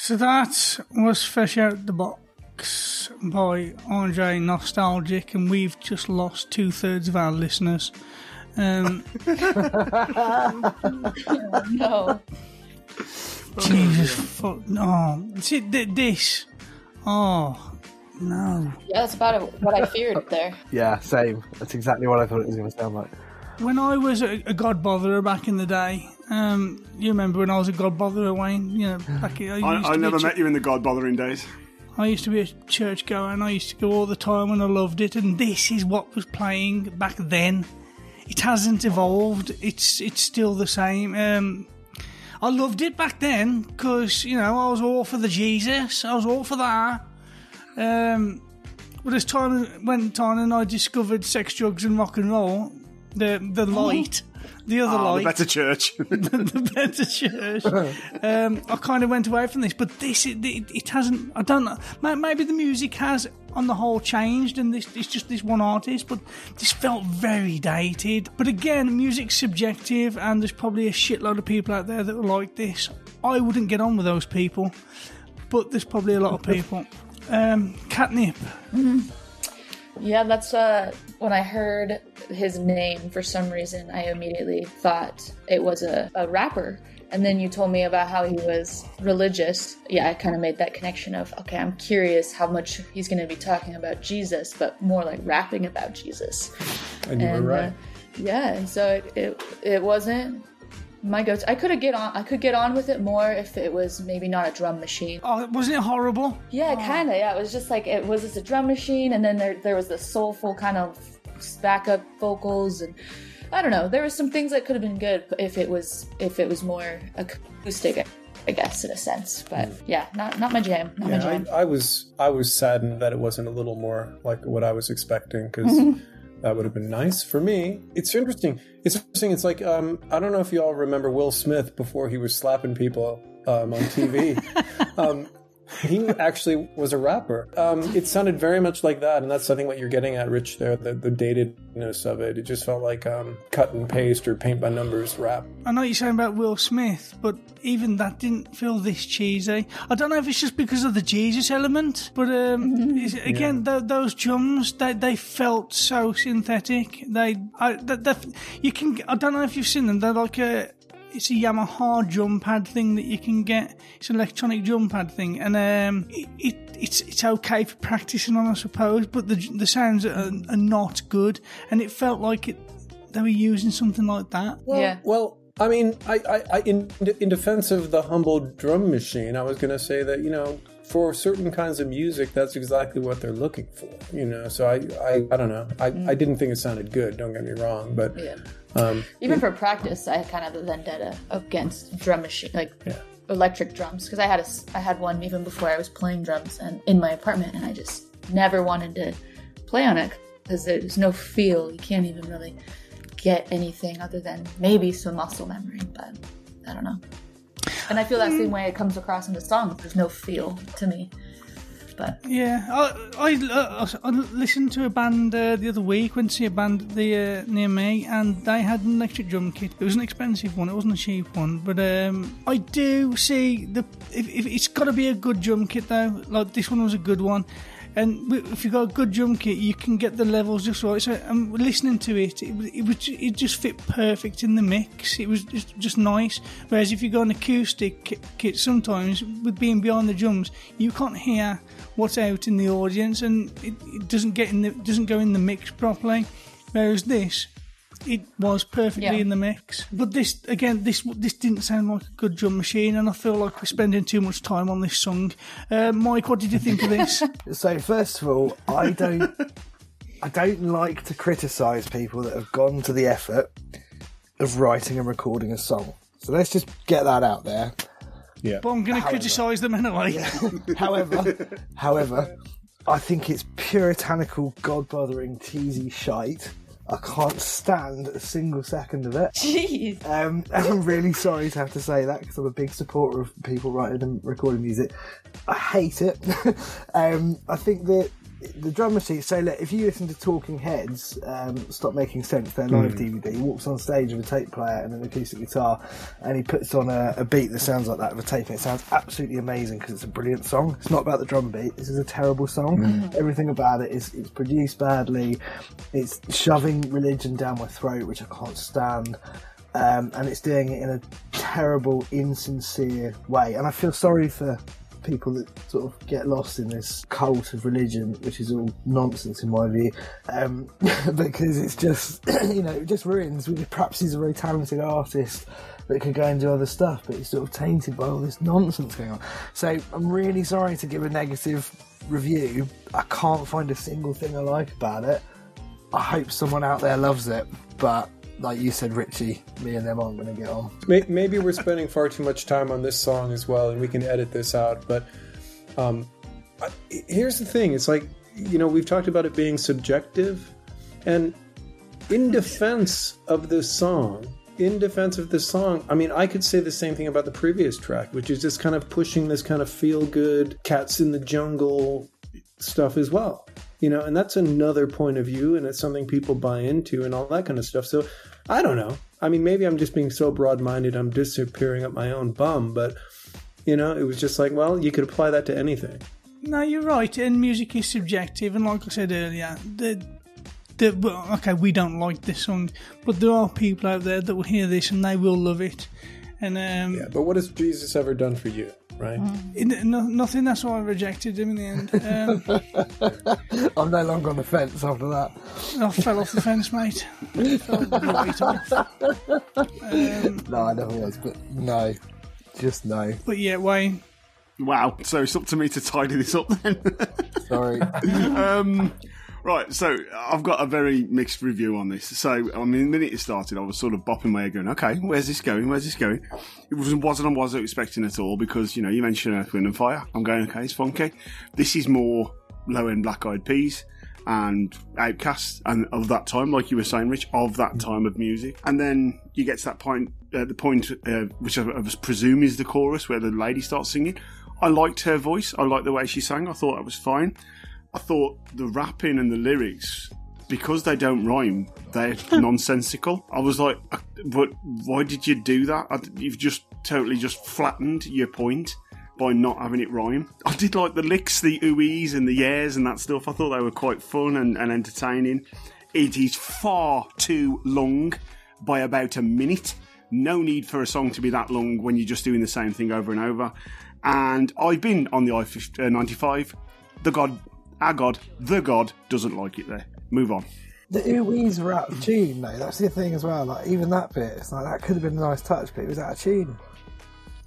So that was Fish Out the Box by Andre Nostalgic, and we've just lost two thirds of our listeners. Um, no. Jesus, fuck, no. See, th- this. Oh, no. Yeah, that's about it, what I feared there. Yeah, same. That's exactly what I thought it was going to sound like. When I was a, a God botherer back in the day, um, you remember when I was a God botherer, Wayne? You know, back I, I, used I to be never ch- met you in the God bothering days. I used to be a church goer and I used to go all the time and I loved it. And this is what was playing back then. It hasn't evolved. It's it's still the same. Um, I loved it back then because you know I was all for the Jesus. I was all for that. Um, but as time went on and I discovered sex, drugs, and rock and roll, the the light, the other Ah, light, the better church. the better church. Um, I kind of went away from this, but this it, it, it hasn't. I don't know. May- Maybe the music has, on the whole, changed, and this it's just this one artist. But this felt very dated. But again, music's subjective, and there's probably a shitload of people out there that are like this. I wouldn't get on with those people, but there's probably a lot of people. Um, catnyp. Yeah, that's uh, when I heard his name. For some reason, I immediately thought it was a, a rapper. And then you told me about how he was religious. Yeah, I kind of made that connection of okay, I'm curious how much he's going to be talking about Jesus, but more like rapping about Jesus. And you were right. Uh, yeah, and so it, it it wasn't my go-to. I could have get on. I could get on with it more if it was maybe not a drum machine. Oh, wasn't it horrible? Yeah, oh. kind of. Yeah, it was just like it was just a drum machine, and then there there was the soulful kind of backup vocals, and I don't know. There was some things that could have been good if it was if it was more acoustic, I guess, in a sense. But mm. yeah, not not my jam. Not my Yeah, jam. I, I was I was saddened that it wasn't a little more like what I was expecting because that would have been nice for me. It's interesting. It's interesting. It's like um, I don't know if you all remember Will Smith before he was slapping people um, on TV. um, he actually was a rapper. Um, it sounded very much like that, and that's I think what you're getting at, Rich. There, the, the datedness of it. It just felt like um, cut and paste or paint by numbers rap. I know you're saying about Will Smith, but even that didn't feel this cheesy. I don't know if it's just because of the Jesus element, but um, is- again, th- those drums they, they felt so synthetic. They, I, that, you can. I don't know if you've seen them. They're like a. It's a Yamaha drum pad thing that you can get. It's an electronic drum pad thing, and um, it, it it's it's okay for practicing on, I suppose. But the the sounds are, are not good, and it felt like it. They were using something like that. Well, Well, I mean, I, I, I in in defense of the humble drum machine, I was going to say that you know, for certain kinds of music, that's exactly what they're looking for. You know, so I, I, I don't know. I, I didn't think it sounded good. Don't get me wrong, but Yeah. Um, Even for practice, I had kind of a vendetta against drum machine, like electric drums, because I had a s- I had one even before I was playing drums and in my apartment, and I just never wanted to play on it because there's no feel. You can't even really get anything other than maybe some muscle memory, but I don't know. And I feel that same way it comes across in the songs. There's no feel to me. But Yeah, I I, uh, I listened to a band uh, the other week. Went to see a band the, uh, near me, and they had an electric drum kit. It was an expensive one. It wasn't a cheap one, but um, I do see the. If, if it's got to be a good drum kit though, like this one was a good one. And if you've got a good drum kit, you can get the levels just right. So I'm listening to it. It, it, was, it just fit perfect in the mix. It was just, just nice. Whereas if you go an acoustic kit, sometimes with being behind the drums, you can't hear what's out in the audience, and it, it doesn't get in the doesn't go in the mix properly. Whereas this, it was perfectly Yeah. in the mix. But this again, this this didn't sound like a good drum machine, and I feel like we're spending too much time on this song. Uh, Mike, what did you think of this? So first of all, I don't, I don't like to criticise people that have gone to the effort of writing and recording a song. So let's just get that out there. Yeah. But I'm going to criticise them anyway. However, however, I think it's puritanical, god bothering, cheesy shite. I can't stand a single second of it. Jeez. Um, I'm really sorry to have to say that because I'm a big supporter of people writing and recording music. I hate it. um, I think that the drum machine. So look, if you listen to Talking Heads, um, Stop Making Sense, their live Mm. DVD, he walks on stage with a tape player and an acoustic guitar, and he puts on a, a beat that sounds like that of a tape, and it sounds absolutely amazing because it's a brilliant song. It's not about the drum beat. This is a terrible song. Mm. Everything about it is it's produced badly. It's shoving religion down my throat, which I can't stand. Um, and it's doing it in a terrible, insincere way. And I feel sorry for people that sort of get lost in this cult of religion, which is all nonsense in my view, um, because it's just, you know, it just ruins. Perhaps he's a very talented artist that could go and do other stuff, but he's sort of tainted by all this nonsense going on. So I'm really sorry to give a negative review. I can't find a single thing I like about it. I hope someone out there loves it, but like you said, Richie, me and them aren't going to get on. Maybe we're spending far too much time on this song as well, and we can edit this out. But um, here's the thing: it's like you know we've talked about it being subjective, and in defense of this song, in defense of this song, I mean, I could say the same thing about the previous track, which is just kind of pushing this kind of feel-good cats in the jungle stuff as well. You know, and that's another point of view, and it's something people buy into, and all that kind of stuff. So, I don't know. I mean, maybe I'm just being so broad-minded, I'm disappearing up my own bum. But you know, it was just like, well, you could apply that to anything. No, you're right. And music is subjective, and like I said earlier, the the well, okay, we don't like this song, but there are people out there that will hear this and they will love it. And um, Yeah, but what has Jesus ever done for you, right? in- no, nothing. That's why I rejected him in the end. Um, I'm no longer on the fence after that. I fell off the fence, mate. Fell right off. Um, No, I never was, but no, just no. but yeah, Wayne. Wow. So it's up to me to tidy this up then. Sorry. um, right. So I've got a very mixed review on this. So I mean, the minute it started, I was sort of bopping my head, going, "Okay, where's this going? Where's this going?" It wasn't wasn't I wasn't expecting at all because you know you mentioned Earth, Wind and Fire. I'm going, okay, it's funky. This is more low end Black Eyed Peas and OutKast and of that time, like you were saying, Rich, of that time of music. And then you get to that point, uh, the point uh, which I, I presume is the chorus where the lady starts singing. I liked her voice. I liked the way she sang. I thought that was fine. I thought the rapping and the lyrics, because they don't rhyme, they're nonsensical. I was like, uh, but why did you do that? You've just totally just flattened your point by not having it rhyme. I did like the licks, the ooies and the yeahs and that stuff. I thought they were quite fun and, and entertaining. It is far too long by about a minute. No need for a song to be that long when you're just doing the same thing over and over. And I've been on the I-95. The God, our God, the God doesn't like it there. Move on. The ooh-wees were out of tune, though. That's the thing as well. Like even that bit, it's like that could have been a nice touch, but it was out of tune.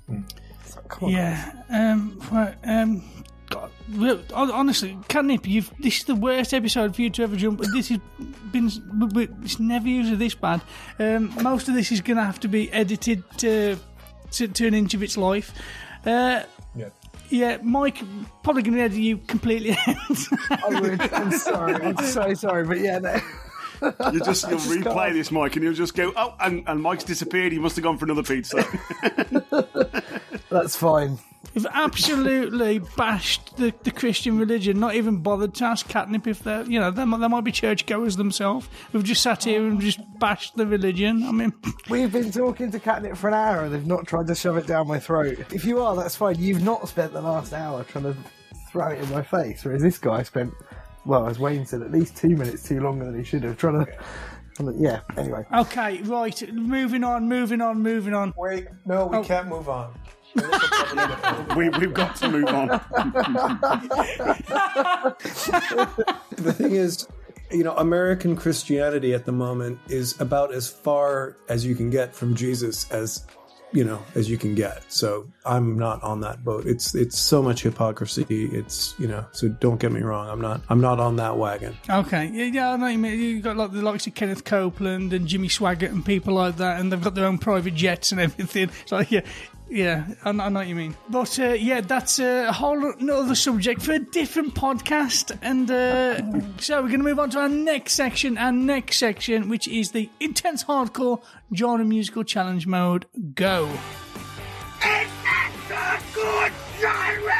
Like, come on, Yeah. Um. Right, um. God, well, honestly, Catnyp, you've this is the worst episode for you to ever jump. This has been, but- but it's never usually this bad. Um, most of this is going to have to be edited to, to to an inch of its life. Uh, yeah. Mike, probably going to edit you completely. I would. I'm sorry. I'm so sorry, but yeah, no. You just you'll Just replay go- this, Mike, and you'll just go, oh, and, and Mike's disappeared. He must have gone for another pizza. That's fine. We've absolutely bashed the, the Christian religion, not even bothered to ask Catnyp if they're, you know, they might, they might be churchgoers themselves. We've just sat here and just bashed the religion. I mean, We've been talking to Catnyp for an hour and they've not tried to shove it down my throat. If you are, that's fine. You've not spent the last hour trying to throw it in my face, whereas this guy spent, well, as Wayne said, at least two minutes too longer than he should have. Trying to, trying to yeah, anyway. okay, right, moving on, moving on, moving on. Wait, no, we Oh. can't move on. we, we've got to move on. the thing is, you know, American Christianity at the moment is about as far as you can get from Jesus as you know as you can get. So I'm not on that boat. It's it's so much hypocrisy. It's you know. So don't get me wrong. I'm not I'm not on that wagon. Okay, yeah, yeah, I know you mean. You've got like the likes of Kenneth Copeland and Jimmy Swaggart and people like that, and they've got their own private jets and everything. So yeah, yeah, I, know- what you mean. But uh, yeah, that's a whole other subject for a different podcast. And uh, so we're going to move on to our next section. Our next section, which is the intense hardcore genre musical challenge mode. Go. good genre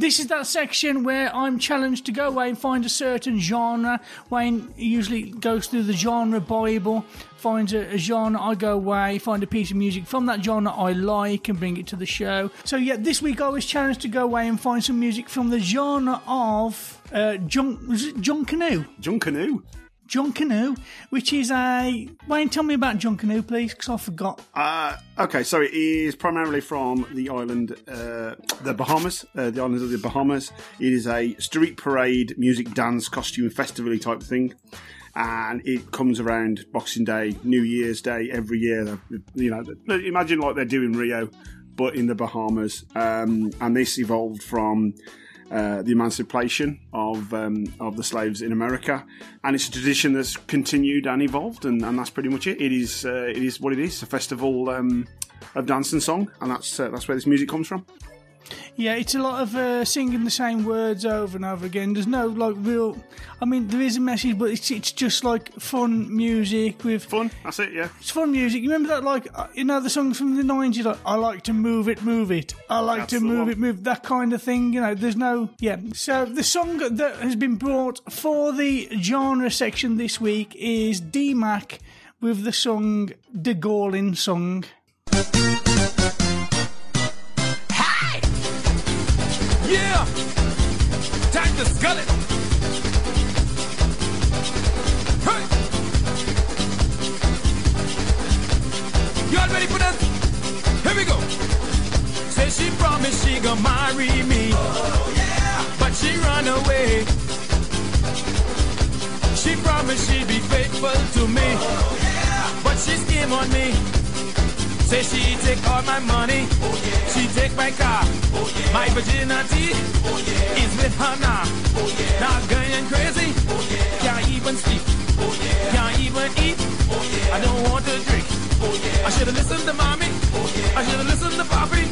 this is that section where I'm challenged to go away and find a certain genre. Wayne usually goes through the genre Bible, finds a, a genre. I go away, find a piece of music from that genre I like, and bring it to the show. So yeah, this week I was challenged to go away and find some music from the genre of uh, Junk, was it Junkanoo? Junkanoo. Junkanoo, which is a Wayne. Tell me about Junkanoo, please, because I forgot. Uh, okay, so it is primarily from the island, uh, the Bahamas, uh, the islands of the Bahamas. It is a street parade, music, dance, costume, festival type thing. And it comes around Boxing Day, New Year's Day every year. You know, imagine like they're doing Rio, but in the Bahamas. Um, and this evolved from uh, the emancipation of um, of the slaves in America, and it's a tradition that's continued and evolved, and, and that's pretty much it. It is uh, it is what it is, a festival um, of dance and song, and that's uh, that's where this music comes from. Yeah, it's a lot of uh, singing the same words over and over again. There's no like real. I mean, there is a message, but it's it's just like fun music with fun. That's it. Yeah, it's fun music. You remember that like uh, you know the songs from the nineties? Like I like to move it, move it. I like That's to move one. it, move that kind of thing. You know, there's no yeah. So the song that has been brought for the genre section this week is D Mac with the song De Gallin' Song." Skull it! Hey! You all ready for that? Here we go! Say she promised she gonna marry me. Oh, yeah! But she run away. She promised she'd be faithful to me. Oh, yeah! But she scheme on me. Say she take all my money. She take my car. My virginity is with her now. Now going crazy. Can't even sleep. Can't even eat. I don't want to drink. I should have listened to mommy. I should have listened to papi.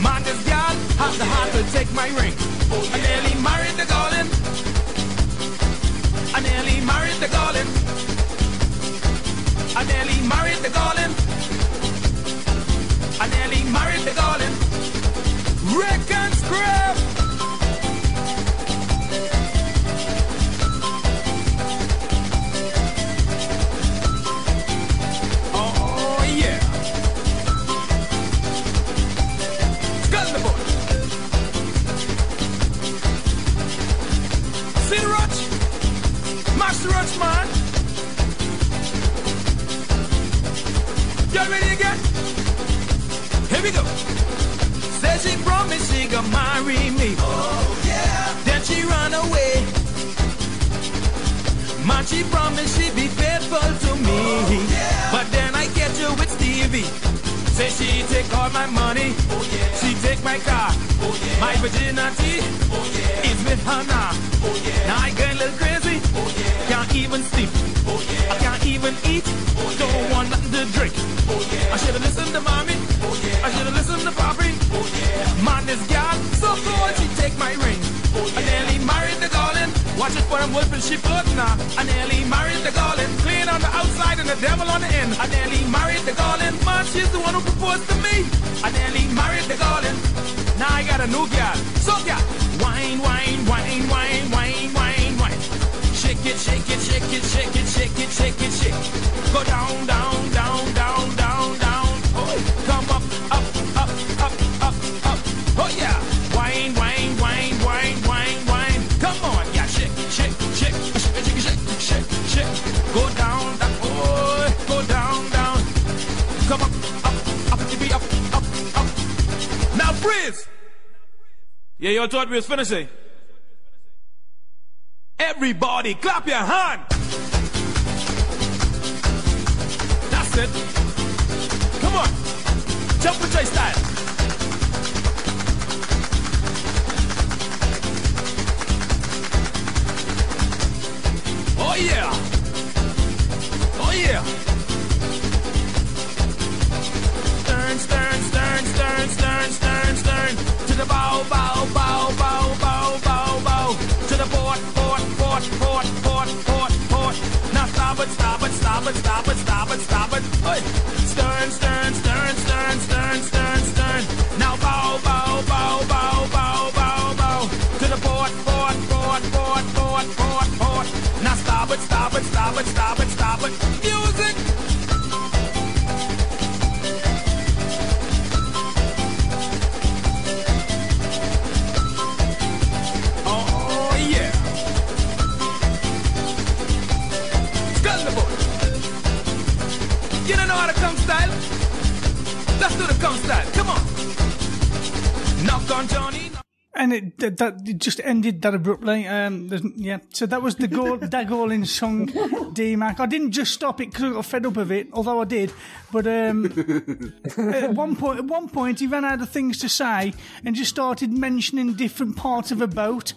Man, this has the heart to take my ring. I nearly married the Garland. I nearly married the Garland. I nearly married the Garland. I nearly married the Garland. Rick and Scrap. Oh yeah. The boy. See roach, man. Y'all ready again? Here we go. Said she promised she gonna marry me. Oh yeah. Then she run away. Man, she promised she'd be faithful to me. But then I get you with Stevie. Say she take all my money. She take my car. My virginity is with her now. Now I get a little crazy. Can't even sleep. I can't even eat. Don't want nothing to drink. I should have listened to mommy. I should have listened to papi. Man, this girl so cold she take my ring. I nearly married the Garland. Watch it for them wolf she float now. I nearly married the Garland. Clean on the outside and the devil on the end. I nearly married the Garland. Man, she's the one who proposed to me. I nearly married the Garland. Now I got a new girl. So girl, wine, wine, wine, wine, wine, wine, wine. Shake it, shake it, shake it, shake it, shake it, shake it, shake. Go down, down, down, Freeze. Yeah, you thought we was finishing. Everybody, clap your hand. That's it. Come on, jump with your style. Oh yeah. Oh yeah. stern, stern, stern, stern, stern, stern, stern, to the bow, bow, bow, bow, bow, bow, bow, to the port, port, port, port, port, port, port. Now stop it, stop it, stop it, stop it, stop it, stop it. Hey. Stern, stern, stern, stern, stern, stern, stern. Now bow, bow, bow, bow, bow, bow, bow, to the port, port, port, port, port, port, port. Now stop it, stop it, stop it, stop it, stop it. On. Johnny. And it that, that it just ended that abruptly. Um, yeah, so that was the Go- Dagorlin song, D Mac. I didn't just stop it because I got fed up of it, although I did. But um, at one point, at one point, he ran out of things to say and just started mentioning different parts of a boat.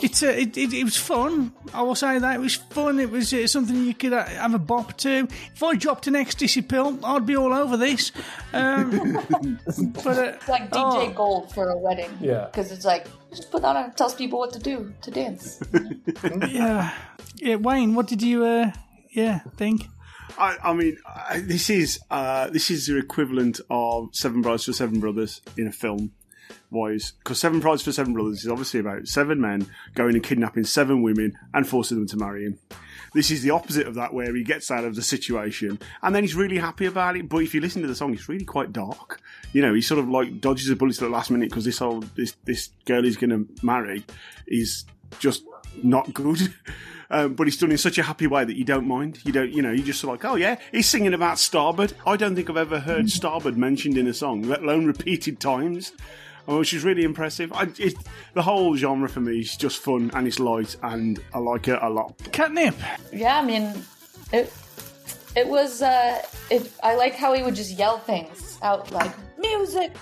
It's a, it, it, it was fun. I will say that it was fun. It was uh, something you could uh, have a bop to. If I dropped an ecstasy pill, I'd be all over this. Um, but uh, It's like DJ Gold for a wedding. Yeah. Because it's like, just put that on and tells people what to do to dance. yeah, yeah. Wayne, what did you, uh, yeah, think? I, I mean, I, this is uh, this is the equivalent of Seven Brides for Seven Brothers in a film wise, because Seven Brides for Seven Brothers is obviously about seven men going and kidnapping seven women and forcing them to marry him. This is the opposite of that, where he gets out of the situation and then he's really happy about it. But if you listen to the song, it's really quite dark. You know, he sort of like dodges a bullet at the last minute because this old this this girl he's going to marry is just not good. Um, but he's done in such a happy way that you don't mind. You don't, you know, you just like, oh yeah, he's singing about starboard. I don't think I've ever heard starboard mentioned in a song, let alone repeated times. Oh, which is really impressive. I, it, the whole genre for me is just fun and it's light, and I like it a lot. Catnyp. Yeah, I mean, it it was. Uh, it, I like how he would just yell things out like music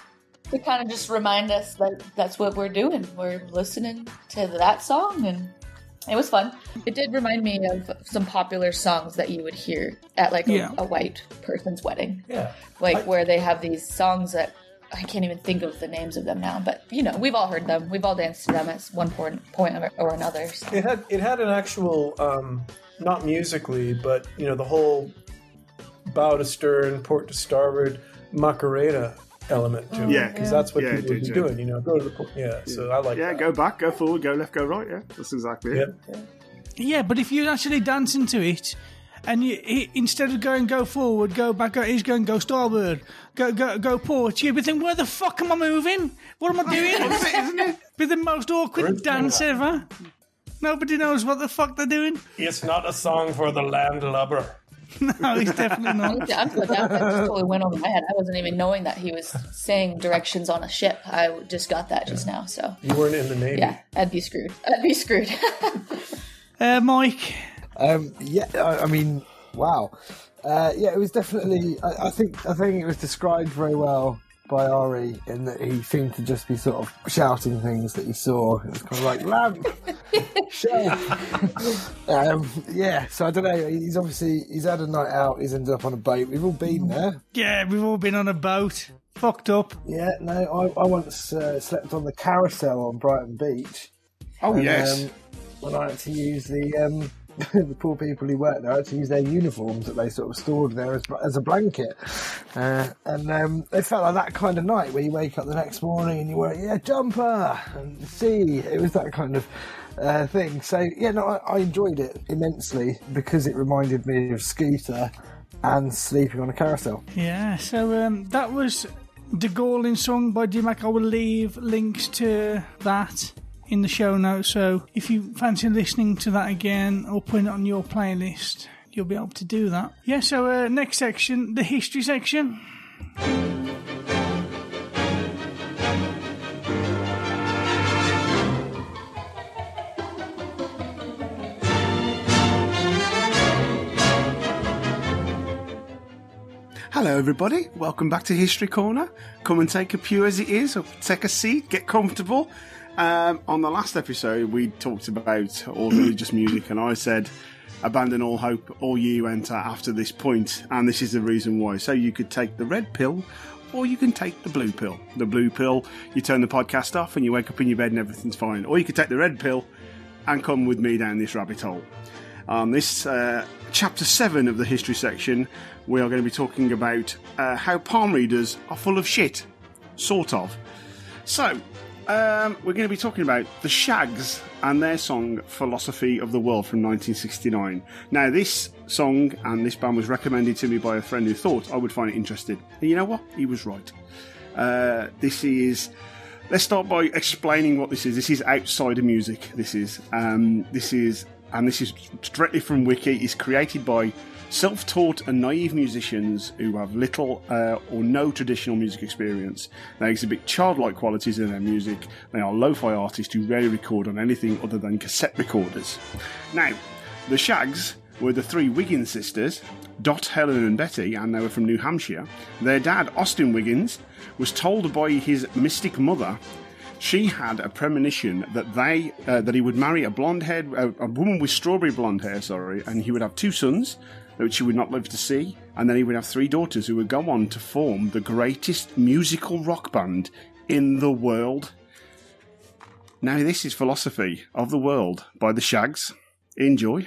to kind of just remind us that that's what we're doing. We're listening to that song, and it was fun. It did remind me of some popular songs that you would hear at like a, Yeah. a white person's wedding. Yeah. like where they have these songs that. I can't even think of the names of them now, but you know, we've all heard them. We've all danced to them at one point, point or- or another. so. It had it had an actual, um, not musically, but you know the whole bow to stern, port to starboard, Macarena element to it. Yeah. because that's what Yeah, people would be DJ. doing. You know, go to the port. Yeah, so I like. Yeah, that. go back, go forward, go left, go right. Yeah, that's exactly it. Yeah, but if you're actually dancing to it, and you, he, instead of going go forward, go back, go, he's going go starboard, go go go port. You'd be thinking, where the fuck am I moving? What am I doing? isn't it? Be the most awkward dance ever. Nobody knows what the fuck they're doing. It's not a song for the landlubber. No, he's definitely not. I'm so down. That just totally went over my head. I wasn't even knowing that he was saying directions on a ship. I just got that just now. So You weren't in the navy. yeah, I'd be screwed. I'd be screwed. Uh, Mike. Um, yeah, I, I mean, wow. Uh, yeah, it was definitely. I, I think. I think it was described very well by Ari in that he seemed to just be sort of shouting things that he saw. It was kind of like lamp, shelf. um, yeah, so I don't know. He's obviously he's had a night out. He's ended up on a boat. We've all been there. Yeah, we've all been on a boat, fucked up. Yeah, no, I, I once uh, slept on the carousel on Brighton Beach. Oh, And, yes. Um, when I had to use the um, the poor people who worked there, to use their uniforms that they sort of stored there as, as a blanket. Uh, and um, it felt like that kind of night where you wake up the next morning and you wear yeah jumper and see it was that kind of uh, thing. So yeah, no, I, I enjoyed it immensely because it reminded me of Scooter and sleeping on a carousel. Yeah, so um, that was the Galling song by D-Mac. I will leave links to that in the show notes. So if you fancy listening to that again or putting it on your playlist, you'll be able to do that. Yeah, so uh, next section, the history section. Hello, everybody. Welcome back to History Corner. Come and take a pew as it is, or take a seat, get comfortable. Um, on the last episode, we talked about all religious music, and I said, abandon all hope, all you enter after this point, and this is the reason why. So you could take the red pill, or you can take the blue pill. The blue pill, you turn the podcast off, and you wake up in your bed and everything's fine. Or you could take the red pill and come with me down this rabbit hole. On this uh, chapter 7 of the history section, we are going to be talking about uh, how palm readers are full of shit. Sort of. So, um, we're going to be talking about the Shaggs and their song Philosophy of the World from 1969. Now, this song and this band was recommended to me by a friend who thought I would find it interesting. And you know what? He was right. Uh, this is. Let's start by explaining what this is. This is outsider music. This is. Um, this is. And this is directly from Wiki. It's created by self taught and naive musicians who have little uh, or no traditional music experience. They exhibit childlike qualities in their music. They are lo fi artists who rarely record on anything other than cassette recorders. Now, the Shaggs were the three Wiggins sisters, Dot, Helen, and Betty, and they were from New Hampshire. Their dad, Austin Wiggins, was told by his mystic mother she had a premonition that they uh, that he would marry a blonde haired a, a woman with strawberry blonde hair, sorry, and he would have two sons, which he would not live to see, and then he would have three daughters who would go on to form the greatest musical rock band in the world. Now, this is Philosophy of the World by the Shaggs. Enjoy.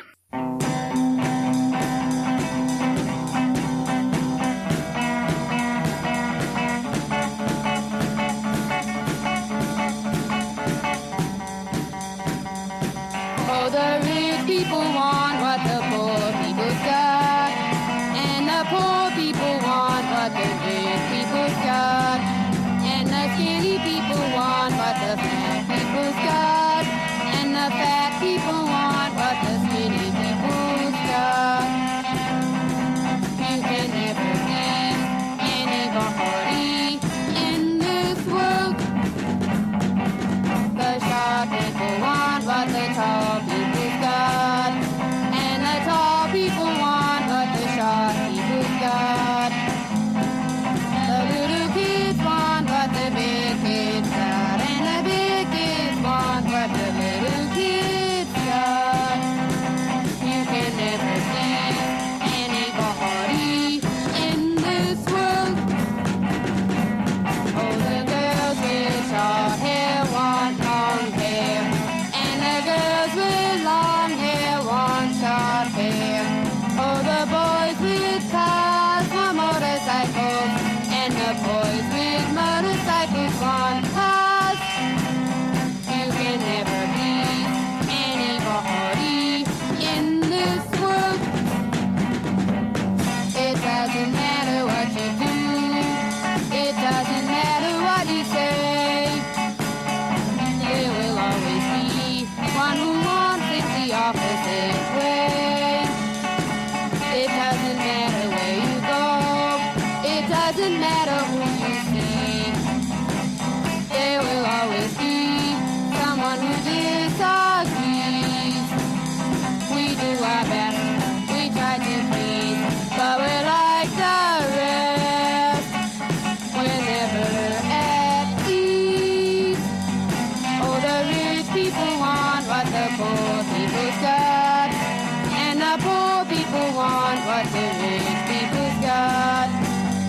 What the rich people's got,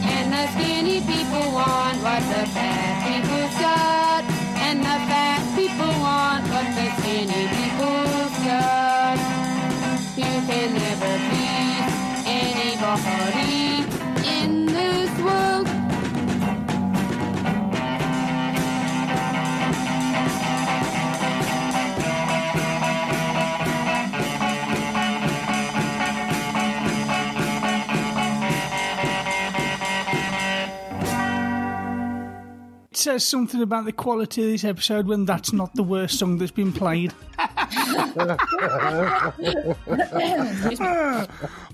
and the skinny people want what the fat says something about the quality of this episode when that's not the worst song that's been played.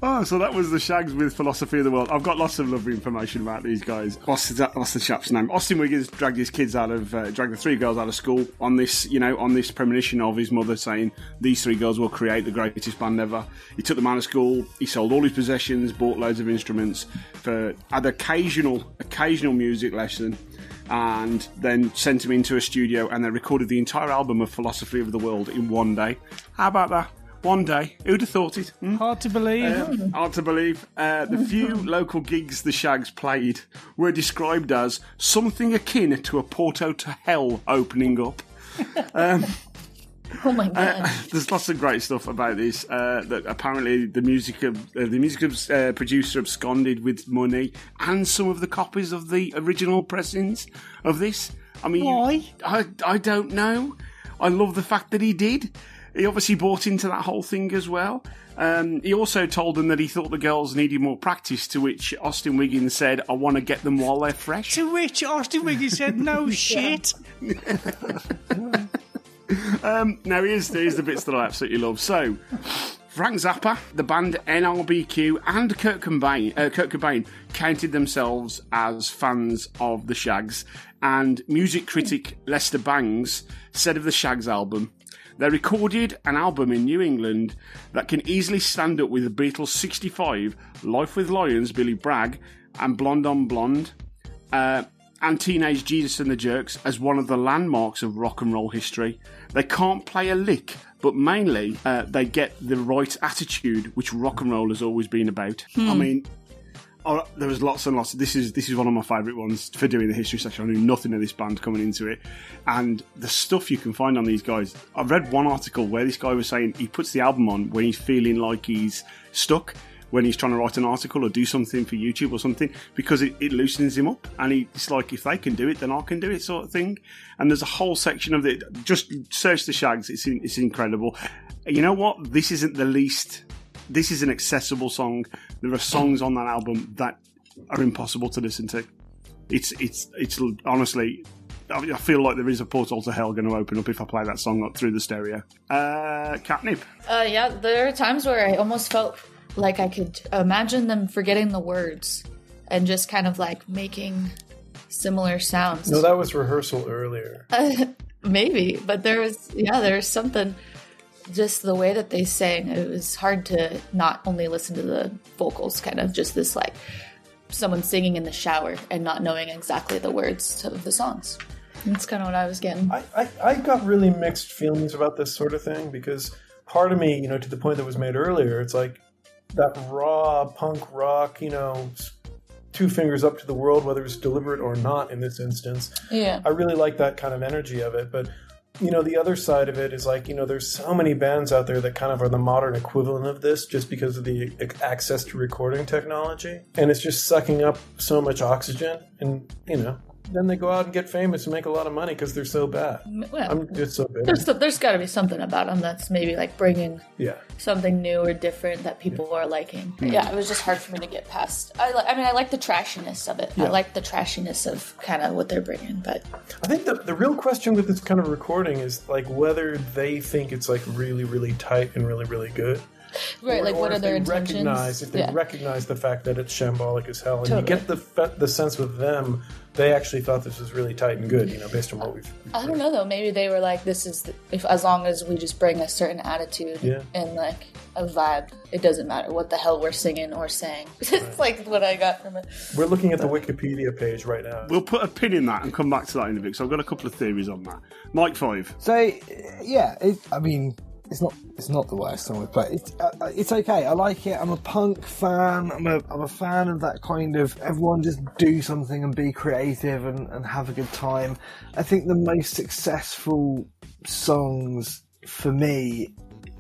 oh, so that was the Shaggs with Philosophy of the World. I've got lots of lovely information about these guys. What's the, what's the chap's name? Austin Wiggins dragged his kids out of, uh, dragged the three girls out of school on this, you know, on this premonition of his mother saying these three girls will create the greatest band ever. He took them out of school. He sold all his possessions, bought loads of instruments for had occasional, occasional music lesson and then sent him into a studio and they recorded the entire album of Philosophy of the World in one day. How about that? One day. Who'd have thought it? Hmm? Hard to believe. Um, hard to believe. Uh, the few local gigs the Shaggs played were described as something akin to a Porto to Hell opening up. Um, Oh my god. uh, there's lots of great stuff about this. Uh, that apparently the music of uh, the music of, uh, producer absconded with money and some of the copies of the original pressings of this. I mean, Why? I I don't know. I love the fact that he did. He obviously bought into that whole thing as well. Um, he also told them that he thought the girls needed more practice, to which Austin Wiggins said, I want to get them while they're fresh. To which Austin Wiggins said, "No shit." Um, now, here's, here's the bits that I absolutely love. So, Frank Zappa, the band NRBQ, and Kurt Cobain, uh, Kurt Cobain counted themselves as fans of the Shaggs, and music critic Lester Bangs said of the Shaggs album, they recorded an album in New England that can easily stand up with the Beatles' 65, Life with Lions, Billy Bragg, and Blonde on Blonde. Uh, and Teenage Jesus and the Jerks as one of the landmarks of rock and roll history. They can't play a lick, but mainly uh, they get the right attitude, which rock and roll has always been about. Hmm. I mean, oh, there was lots and lots. This is this is one of my favourite ones for doing the history section. I knew nothing of this band coming into it, and the stuff you can find on these guys. I've read one article where this guy was saying he puts the album on when he's feeling like he's stuck. When he's trying to write an article or do something for YouTube or something, because it, it loosens him up, and he, it's like if they can do it, then I can do it, sort of thing. And there's a whole section of it. Just search the Shaggs; it's it's incredible. You know what? This isn't the least this is an accessible song. There are songs on that album that are impossible to listen to. It's it's it's honestly, I I feel like there is a portal to hell going to open up if I play that song up through the stereo. Uh, catnyp. Uh, yeah, there are times where I almost felt like I could imagine them forgetting the words and just kind of like making similar sounds. No, that was rehearsal earlier. Uh, maybe, but there was yeah, there was something. Just the way that they sang, it was hard to not only listen to the vocals, kind of just this like someone singing in the shower and not knowing exactly the words of the songs. That's kind of what I was getting. I, I, I got really mixed feelings about this sort of thing because part of me, you know, to the point that was made earlier, it's like that raw punk rock, you know, two fingers up to the world, whether it's deliberate or not in this instance. Yeah. I really like that kind of energy of it. But, you know, the other side of it is like, you know, there's so many bands out there that kind of are the modern equivalent of this just because of the access to recording technology. And it's just sucking up so much oxygen. And, you know, then they go out and get famous and make a lot of money because they're so bad. Well, I'm just so bitter. there's there's got to be something about them that's maybe like bringing Yeah. something new or different that people are liking. Yeah, it was just hard for me to get past. I, I mean, I like the trashiness of it. I like the trashiness of kind of what they're bringing, but I think the, the real question with this kind of recording is like whether they think it's like really, really tight and really, really good. right, Or- like what or are their they intentions? Recognize, if they yeah. recognize the fact that it's shambolic as hell, and Totally. you get the the sense with them, they actually thought this was really tight and good, you know, based on what we've. I don't know though. Maybe they were like, "This is the, if as long as we just bring a certain attitude Yeah. and like a vibe, it doesn't matter what the hell we're singing or saying." it's like what I got from it. We're looking at the Wikipedia page right now. We'll put a pin in that and come back to that in a bit. So I've got a couple of theories on that. Mike Five. So yeah, it, I mean, it's not it's not the worst song we've played. It's uh, it's okay. I like it. I'm a punk fan. I'm a I'm a fan of that kind of everyone just do something and be creative and, and have a good time. I think the most successful songs for me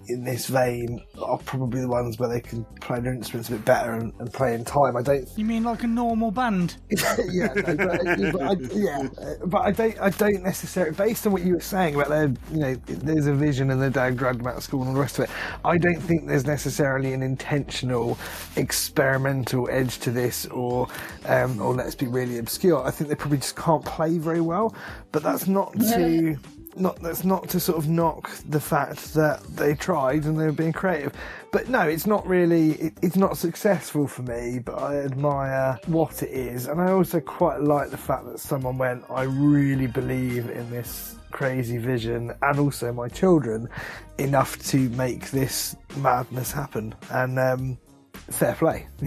in this vein are probably the ones where they can play their instruments a bit better and, and play in time. I don't You mean like a normal band? yeah, no, but, but I, yeah, but I don't. I don't necessarily. Based on what you were saying about their, you know, there's a vision and their dad dragged them out of school and all the rest of it. I don't think there's necessarily an intentional, experimental edge to this, or, um, or let's be really obscure. I think they probably just can't play very well. But that's not to. Not that's not to sort of knock the fact that they tried and they were being creative, but no, it's not really. It, it's not successful for me. But I admire what it is, and I also quite like the fact that someone went. I really believe in this crazy vision, and also my children, enough to make this madness happen. And um, fair play.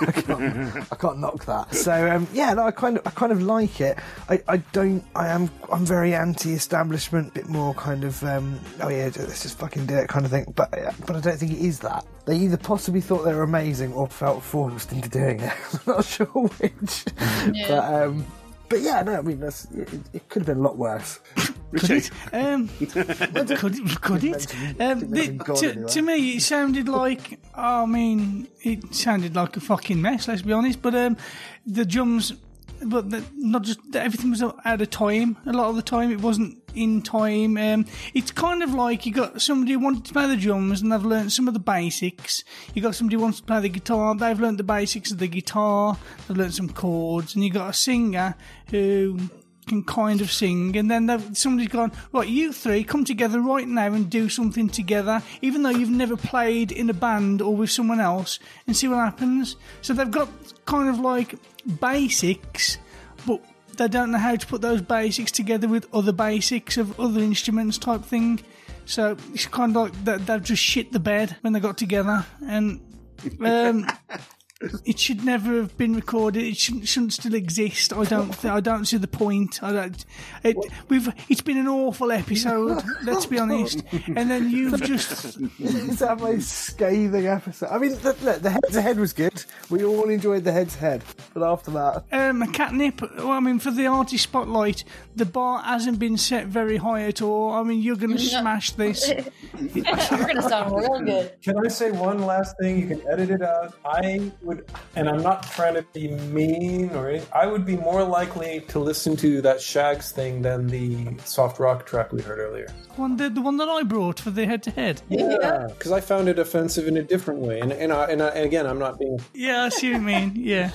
I, can't, I can't knock that. So um, yeah, no, I kind of I kind of like it. I, I don't. I am I'm very anti-establishment, bit more kind of um, oh yeah, let's just fucking do it kind of thing. But uh, but I don't think it is that. They either possibly thought they were amazing or felt forced into doing it. I'm not sure which. Yeah. But um, but yeah, no, I mean that's it, it could have been a lot worse. Could it? Um, could it? Could it? Um, the, to, to me, it sounded like. I mean, it sounded like a fucking mess. Let's be honest. But um, the drums but the, not just everything was out of time. A lot of the time, it wasn't in time. Um, it's kind of like you got somebody who wanted to play the drums and they've learned some of the basics. You got somebody who wants to play the guitar. They've learned the basics of the guitar. They've learned some chords, and you got a singer who can kind of sing, and then somebody's gone, right, you three come together right now and do something together, even though you've never played in a band or with someone else, and see what happens. So they've got kind of like basics, but they don't know how to put those basics together with other basics of other instruments type thing. So it's kind of like they've just shit the bed when they got together, and um, it should never have been recorded. It shouldn't, shouldn't still exist. I don't. Th- I don't see the point. I don't. It, we've. It's been an awful episode. let's be honest. And then you've just. Is that my scathing episode? I mean, the, look, the head to head was good. We all enjoyed the head to head, but after that, Um, catnyp. Well, I mean, for the artist spotlight, the bar hasn't been set very high at all. I mean, you're going to smash this. We're gonna sound real good. Can I say one last thing? You can edit it out. I would, and I'm not trying to be mean or anything, I would be more likely to listen to that Shaggs thing than the soft rock track we heard earlier. One, the, the one that I brought for the head to head. Yeah, because I found it offensive in a different way, and and, I, and, I, and again, I'm not being. Yeah, I see what you mean. Yeah.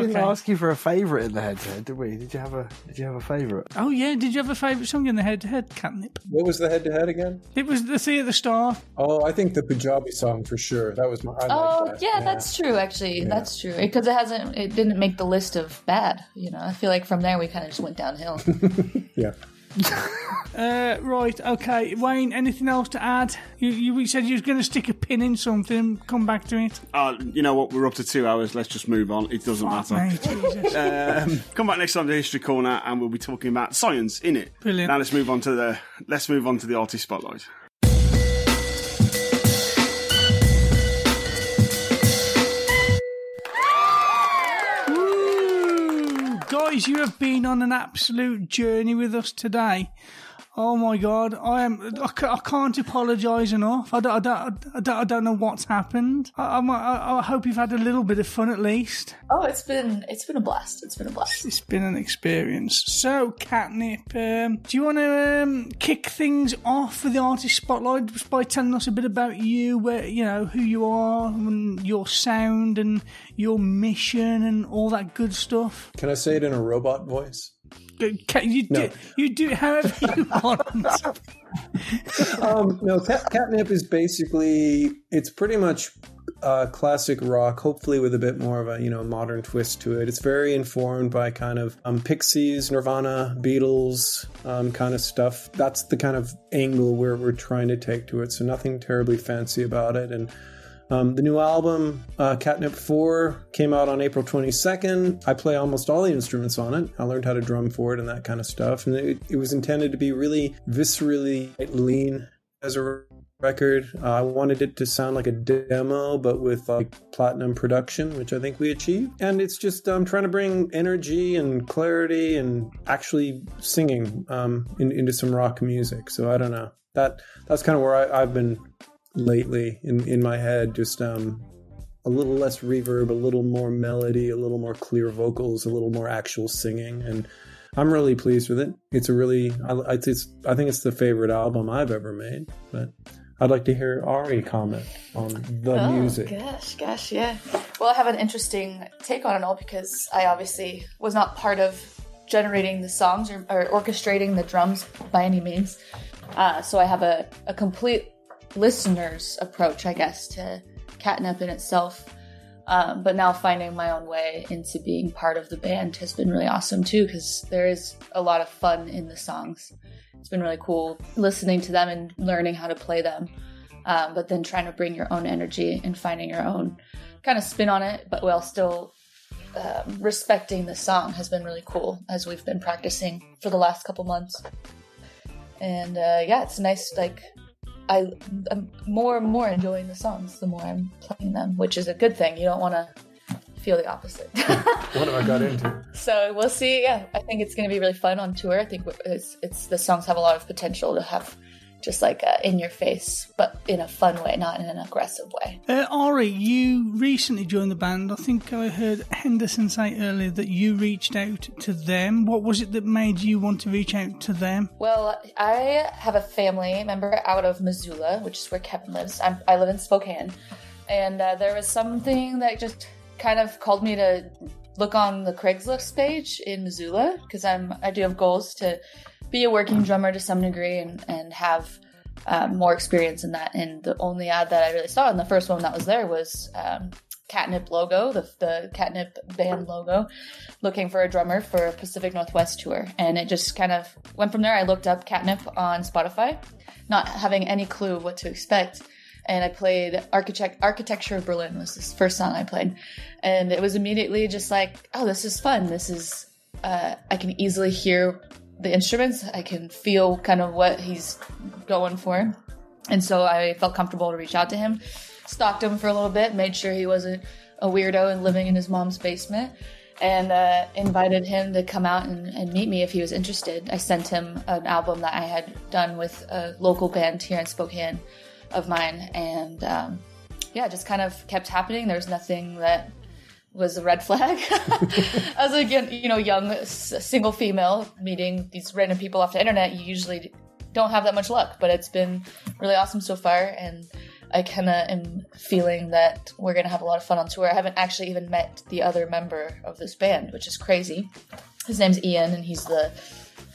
We didn't ask you for a favourite in the head to head, did we? Did you have a Did you have a favourite? Oh yeah. Did you have a favourite song in the head to head catnyp? What was the head to head again? It was the Theatre Star. Oh, I think the Punjabi song for sure. That was my. I Oh like that. yeah, that's true. Actually, that's true because it hasn't. It didn't make the list of bad. You know, I feel like from there we kind of just went downhill. yeah. Uh, right, okay. Wayne, anything else to add? You, you said you was going to stick a pin in something. Come back to it. Uh, you know what? We're up to two hours. Let's just move on. It doesn't matter. mate, Jesus. Um, come back next time to History Corner, and we'll be talking about science in it. Brilliant. Now let's move on to the let's move on to the artist spotlight. You have been on an absolute journey with us today. Oh my god, I am. I, can't apologise enough. I don't, I, don't, I, don't, I don't know what's happened. I, I'm- I, I hope you've had a little bit of fun at least. oh, it's been it's been a blast. It's been a blast. It's been an experience. So, Catnyp, um, do you want to um, kick things off with the artist spotlight just by telling us a bit about you, where you know who you are, and your sound, and your mission, and all that good stuff? Can I say it in a robot voice? Can you do you do however you want. um, no, cat, catnyp is basically it's pretty much uh, classic rock, hopefully with a bit more of a you know modern twist to it. It's very informed by kind of um, Pixies, Nirvana, Beatles um, kind of stuff. That's the kind of angle where we're trying to take to it. So nothing terribly fancy about it, and. Um, the new album, uh, Catnyp 4, came out on April 22nd. I play almost all the instruments on it. I learned how to drum for it and that kind of stuff. And it, it was intended to be really viscerally lean as a record. Uh, I wanted it to sound like a demo, but with like platinum production, which I think we achieved. And it's just um, trying to bring energy and clarity and actually singing um, in, into some rock music. So I don't know. That that's kind of where I, I've been lately in in my head. Just um, a little less reverb, a little more melody, a little more clear vocals, a little more actual singing, and I'm really pleased with it. It's a really, I, it's, I think it's the favorite album I've ever made. But I'd like to hear Ari comment on the oh, music. Gosh, gosh, yeah. Well, I have an interesting take on it all because I obviously was not part of generating the songs or, or orchestrating the drums by any means. Uh, so I have a, a complete listener's approach, I guess, to Catnyp in itself. Um, but now finding my own way into being part of the band has been really awesome too, because there is a lot of fun in the songs. It's been really cool listening to them and learning how to play them, um, but then trying to bring your own energy and finding your own kind of spin on it, but while still um, respecting the song has been really cool as we've been practicing for the last couple months. And uh, yeah, it's nice. Like I, I'm more and more enjoying the songs the more I'm playing them, which is a good thing. You don't want to feel the opposite. What have I got into? so we'll see. Yeah, I think it's going to be really fun on tour. I think it's, it's the songs have a lot of potential to have just like uh, in your face, but in a fun way, not in an aggressive way. Uh, Ari, you recently joined the band. I think I heard Henderson say earlier that you reached out to them. What was it that made you want to reach out to them? Well, I have a family member out of Missoula, which is where Kevin lives. I'm, I live in Spokane. And uh, there was something that just kind of called me to look on the Craigslist page in Missoula because I'm I do have goals to be a working drummer to some degree and, and have um, more experience in that. And the only ad that I really saw, and the first one that was there was um, Catnyp logo, the, the Catnyp band logo, looking for a drummer for a Pacific Northwest tour. And it just kind of went from there. I looked up Catnyp on Spotify, not having any clue what to expect. And I played Architect Architecture of Berlin was this first song I played, and it was immediately just like, oh, this is fun. This is uh, I can easily hear the instruments. I can feel kind of what he's going for. And so I felt comfortable to reach out to him, stalked him for a little bit, made sure he wasn't a weirdo and living in his mom's basement, and uh, invited him to come out and, and meet me if he was interested. I sent him an album that I had done with a local band here in Spokane of mine, and um, yeah, just kind of kept happening. There was nothing that was a red flag. As a you know young s- single female meeting these random people off the internet, you usually don't have that much luck. But it's been really awesome so far, and I kind of am feeling that we're gonna have a lot of fun on tour. I haven't actually even met the other member of this band, which is crazy. His name's Ian, and he's the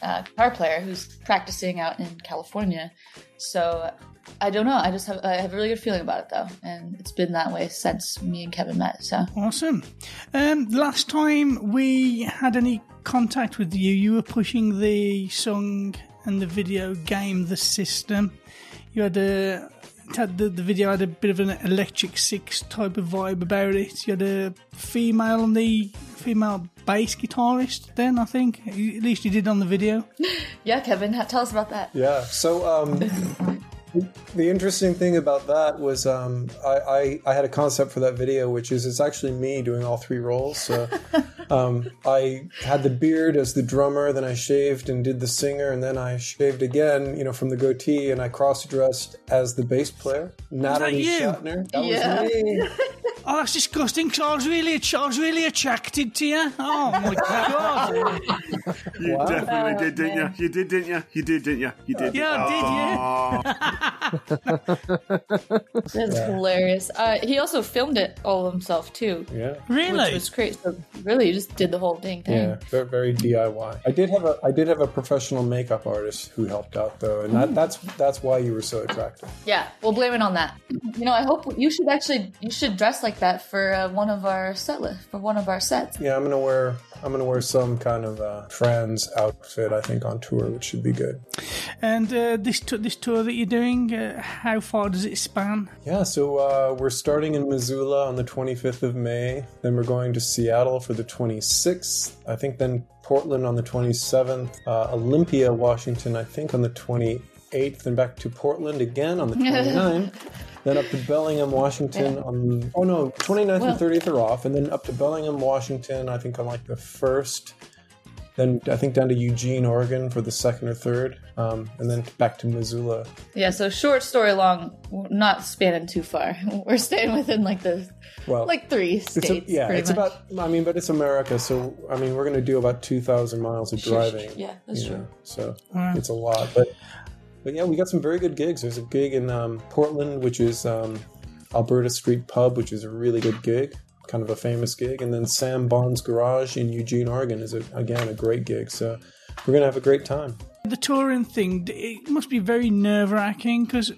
uh, guitar player who's practicing out in California. So I don't know. I just have I have a really good feeling about it though, and it's been that way since me and Kevin met. So Awesome. Um, last time we had any contact with you, you were pushing the song and the video game, The System. You had a had the, the video had a bit of an electric six type of vibe about it. You had a female on the female bass guitarist. Then I think at least you did on the video. yeah, Kevin, tell us about that. Yeah. So um, the interesting thing about that was um, I, I, I had a concept for that video, which is it's actually me doing all three roles. So um, I had the beard as the drummer, then I shaved and did the singer, and then I shaved again, you know, from the goatee, and I cross dressed as the bass player, Natalie you? Shatner. That Yeah. was me. Oh, that's disgusting. 'cause I was really, I was really attracted to you. Oh my god! You Wow. definitely Oh, did, didn't man. you? You did, didn't you? You did, didn't you? You did. Yeah, That's hilarious. Uh, he also filmed it all himself too. Yeah. Really? Which was great. So really, you just did the whole dang thing. Yeah, very, very DIY. I did have a I did have a professional makeup artist who helped out though, and that, that's that's why you were so attractive. Yeah, we'll blame it on that. You know, I hope you should actually you should dress like that for uh, one of our set list for one of our sets. Yeah, I'm gonna wear I'm gonna wear some kind of uh, trans outfit. I think on tour, which should be good. And uh, this t- this tour that you're doing, uh, how far does it span? Yeah, so uh, we're starting in Missoula on the 25th of May. Then we're going to Seattle for the 26th. I think then Portland on the 27th. Uh, Olympia, Washington, I think on the 28th. Then back to Portland again on the 29th. then up to Bellingham, Washington Yeah. on. Oh no, 29th Well- and 30th are off. And then up to Bellingham, Washington, I think on like the 1st. Then I think down to Eugene, Oregon for the second or third. Um, and then back to Missoula Yeah, so short story long, not spanning too far. We're staying within like the Well, like three It's a- states. yeah, pretty it's much. about. I mean, but it's America, so I mean, we're going to do about two thousand miles of driving. yeah, that's true. know, so Wow. it's a lot, but but yeah, we got some very good gigs. There's a gig in um, Portland, which is um, Alberta Street Pub, which is a really good gig, kind of a famous gig, and then Sam Bond's Garage in Eugene, Oregon, is a, again a great gig. So we're gonna have a great time. The touring thing, it must be very nerve wracking because.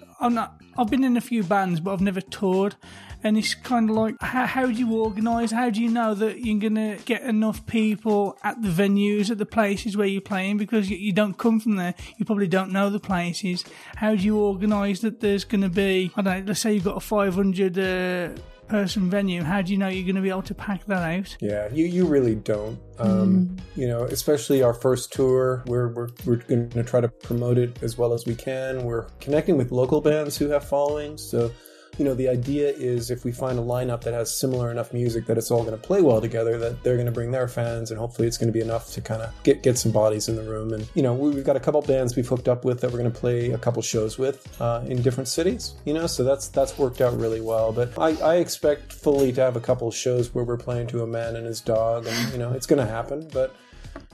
I've been in a few bands, but I've never toured, and it's kind of like how, how do you organise? How do you know that you're gonna get enough people at the venues, at the places where you're playing? Because you, you don't come from there, you probably don't know the places. How do you organise that there's gonna be? I don't. know, Let's say you've got a 500 uh, person venue. How do you know you're gonna be able to pack that out? Yeah, you, you really don't. Um, You know, especially our first tour, we're, we're, we're going to try to promote it as well as we can. We're connecting with local bands who have followings. So you know, the idea is if we find a lineup that has similar enough music that it's all going to play well together, that they're going to bring their fans, and hopefully it's going to be enough to kind of get get some bodies in the room. And you know, we- we've got a couple bands we've hooked up with that we're going to play a couple shows with uh, in different cities. You know, so that's that's worked out really well. But I, I expect fully to have a couple shows where we're playing to a man and his dog, and you know, it's going to happen. But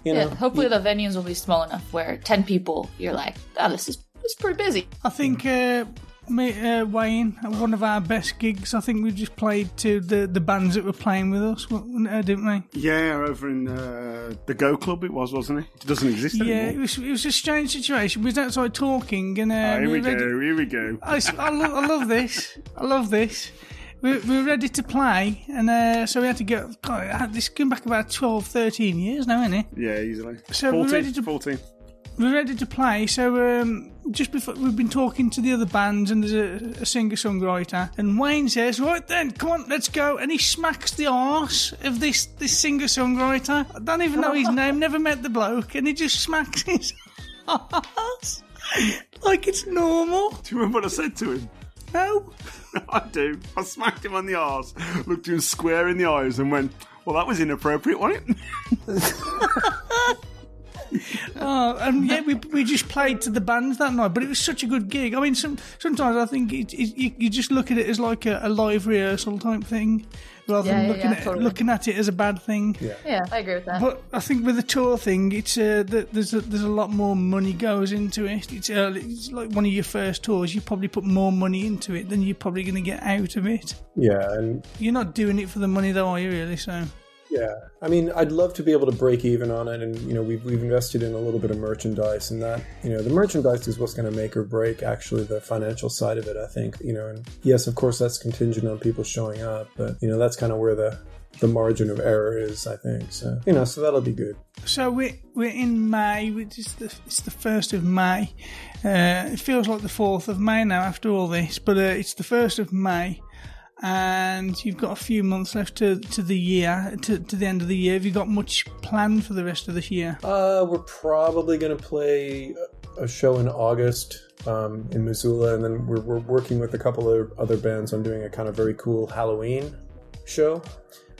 you know, yeah, hopefully the venues will be small enough where 10 people, you're like, oh, this is, this is pretty busy. I think uh, me, uh, Wayne, one of our best gigs, I think we just played to the, the bands that were playing with us, uh, didn't we? Yeah, over in uh, the Go Club it was, wasn't it? It doesn't exist anymore. Yeah, it was, it was a strange situation. We was outside talking, and uh, Ah, here we we ready- go, here we go. I, I lo- I love this. I love this. We, we were ready to play, and uh, so we had to go. God, this going back about 12, 13 years now, isn't it? Yeah, easily. So we're 14, ready to 14. We're ready to play. So um, just before we've been talking to the other bands, and there's a, a singer songwriter, and Wayne says, "Right then, come on, let's go." And he smacks the arse of this this singer songwriter. I don't even know his name. Never met the bloke, and he just smacks his arse like it's normal. Do you remember what I said to him? No. I do. I smacked him on the arse, looked him square in the eyes, and went, Well, that was inappropriate, wasn't it? Oh, and yeah, we, we just played to the bands that night, but it was such a good gig. I mean, some, sometimes I think it, it, you, you just look at it as like a, a live rehearsal type thing, rather Yeah, than yeah, looking yeah, at totally. looking at it as a bad thing. Yeah. Yeah, I agree with that. But I think with the tour thing, it's uh, that there's a, there's a lot more money goes into it. It's early, it's like one of your first tours. You probably put more money into it than you're probably going to get out of it. yeah, and You're not doing it for the money, though, are you? Really? So Yeah, I mean, I'd love to be able to break even on it, and you know, we've we've invested in a little bit of merchandise, and that you know, the merchandise is what's going to make or break actually the financial side of it. I think you know, and yes, of course, that's contingent on people showing up, but you know, that's kind of where the the margin of error is. I think so. You know, so that'll be good. So we're we're in May, which is the it's the first of May. Uh, it feels like the fourth of May now after all this, but uh, it's the first of May, and you've got a few months left to to the year to to the end of the year. Have you got much planned for the rest of this year? Uh, we're probably going to play a show in August um, in Missoula, and then we're, we're working with a couple of other bands on doing a kind of very cool Halloween show,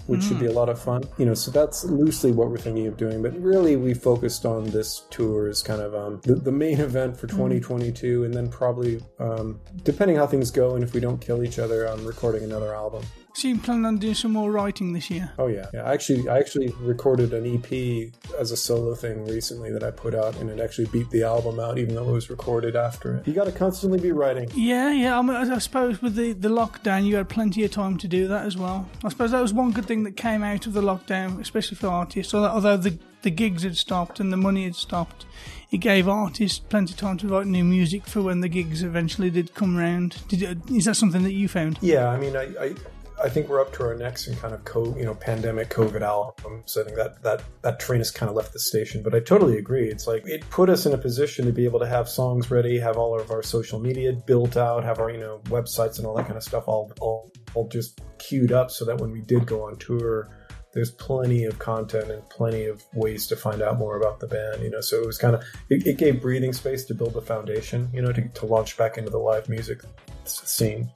which should be a lot of fun. You know, so that's loosely what we're thinking of doing. But really, we focused on this tour as kind of um, the, the main event for 2022, and then probably, um, depending how things go, and if we don't kill each other, on recording another album. So you plan on doing some more writing this year? Oh yeah, yeah. I actually, I actually recorded an EP as a solo thing recently that I put out, and it actually beat the album out, even though it was recorded after it. You got to constantly be writing. Yeah, yeah. I, mean, I I suppose with the, the lockdown, you had plenty of time to do that as well. I suppose that was one good thing that came out of the lockdown, especially for artists. Although, although the the gigs had stopped and the money had stopped, it gave artists plenty of time to write new music for when the gigs eventually did come round. Did you, is that something that you found? Yeah, I mean, I, I, I think we're up to our necks in kind of co, you know, pandemic COVID album. So I think that that that train has kind of left the station. But I totally agree. It's like it put us in a position to be able to have songs ready, have all of our social media built out, have our you know websites and all that kind of stuff all all, all just queued up, so that when we did go on tour. There's plenty of content and plenty of ways to find out more about the band, you know. So it was kind of it, it gave breathing space to build a foundation, you know, to, to launch back into the live music scene.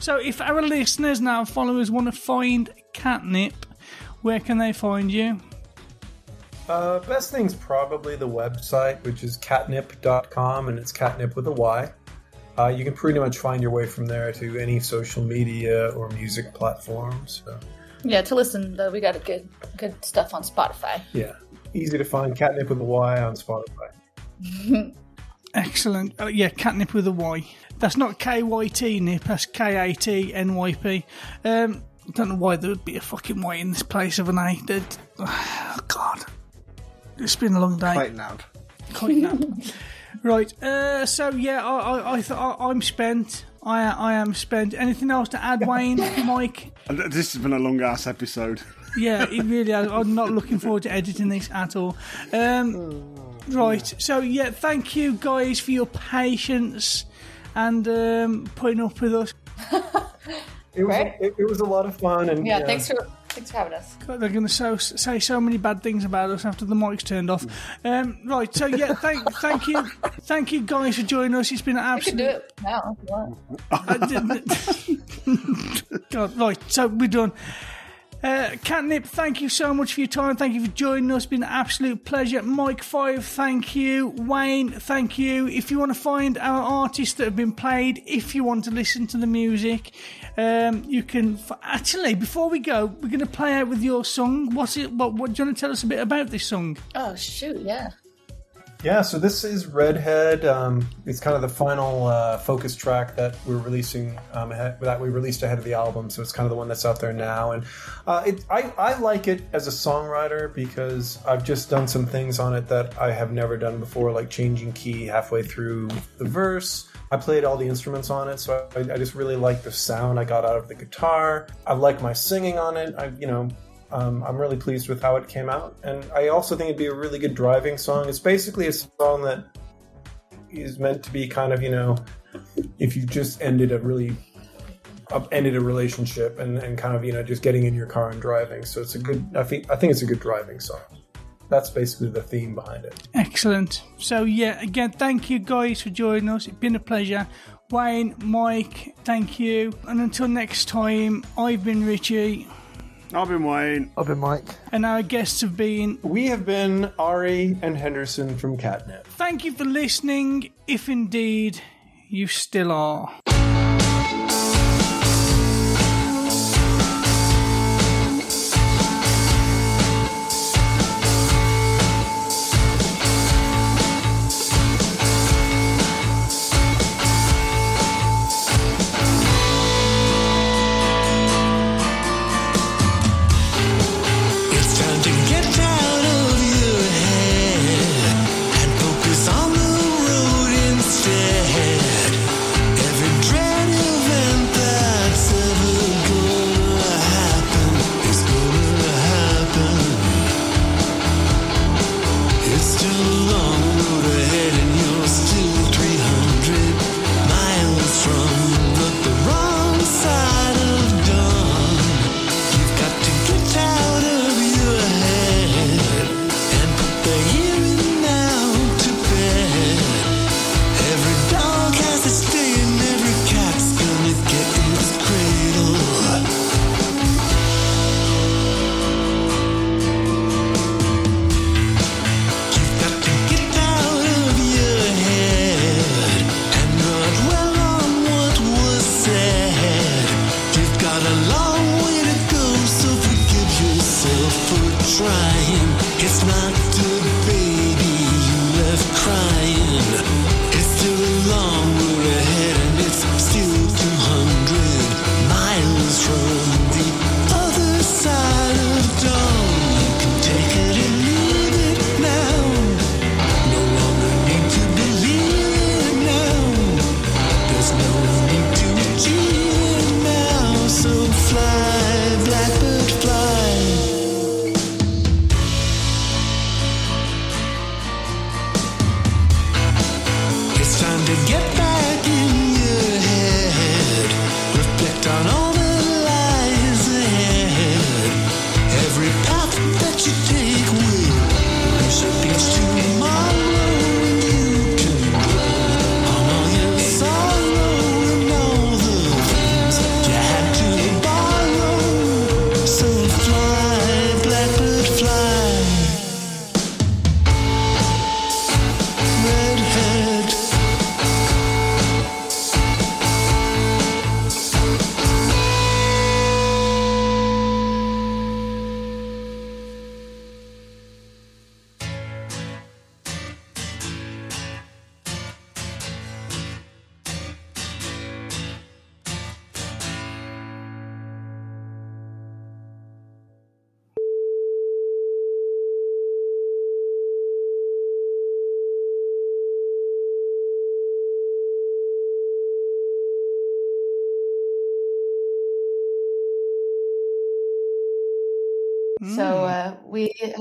So, if our listeners now, followers, want to find Catnyp, where can they find you? Uh, best thing's probably the website, which is catnyp.com, and it's catnyp with a Y. Uh, you can pretty much find your way from there to any social media or music platforms. So, Yeah, to listen though, we got a good good stuff on Spotify. yeah, easy to find. Catnyp with a Y on Spotify. Excellent. Oh, yeah, catnyp with a Y. That's not K Y T nip, that's K A T N Y P. Um, don't know why there would be a fucking Y in this place of an A. That- Oh, God. It's been a long day. Quite loud. Quite loud. right, uh, so yeah, I, I, I, th- I, I'm spent. I, I am spent. Anything else to add, Wayne, Mike? This has been a long ass episode. Yeah, it really has. I'm not looking forward to editing this at all. Um, right, so yeah, thank you guys for your patience and um, putting up with us. It was, it, it was a lot of fun, and Yeah, thanks for Thanks for having us. God, they're going to so, say so many bad things about us after the mic's turned off. Um, right, so yeah, thank, thank you, thank you guys for joining us. It's been an We can do absolute. it now if you want. God, right, so we're done. Uh, Catnyp, thank you so much for your time. Thank you for joining us. It's been an absolute pleasure. Mike Five, thank you. Wayne, thank you. If you want to find our artists that have been played, if you want to listen to the music, um, you can. F- Actually, before we go, we're going to play out with your song. What's it? What, what do you want to tell us a bit about this song? Oh shoot, yeah. Yeah, so this is Redhead. Um, it's kind of the final uh, focus track that we're releasing um, ahead, that we released ahead of the album. So it's kind of the one that's out there now, and uh, it, I, I like it as a songwriter because I've just done some things on it that I have never done before, like changing key halfway through the verse. I played all the instruments on it, so I, I just really like the sound I got out of the guitar. I like my singing on it. I, you know, um, I'm really pleased with how it came out, and I also think it'd be a really good driving song. It's basically a song that is meant to be kind of, you know, if you just ended a really ended a relationship and, and kind of, you know, just getting in your car and driving. So it's a good. I think I think it's a good driving song. That's basically the theme behind it. Excellent. So yeah, again, thank you guys for joining us. It's been a pleasure. Wayne, Mike, thank you. And until next time, I've been Richie. I've been Wayne. I've been Mike. And our guests have been. We have been Ari and Henderson from Catnyp. Thank you for listening, if indeed you still are.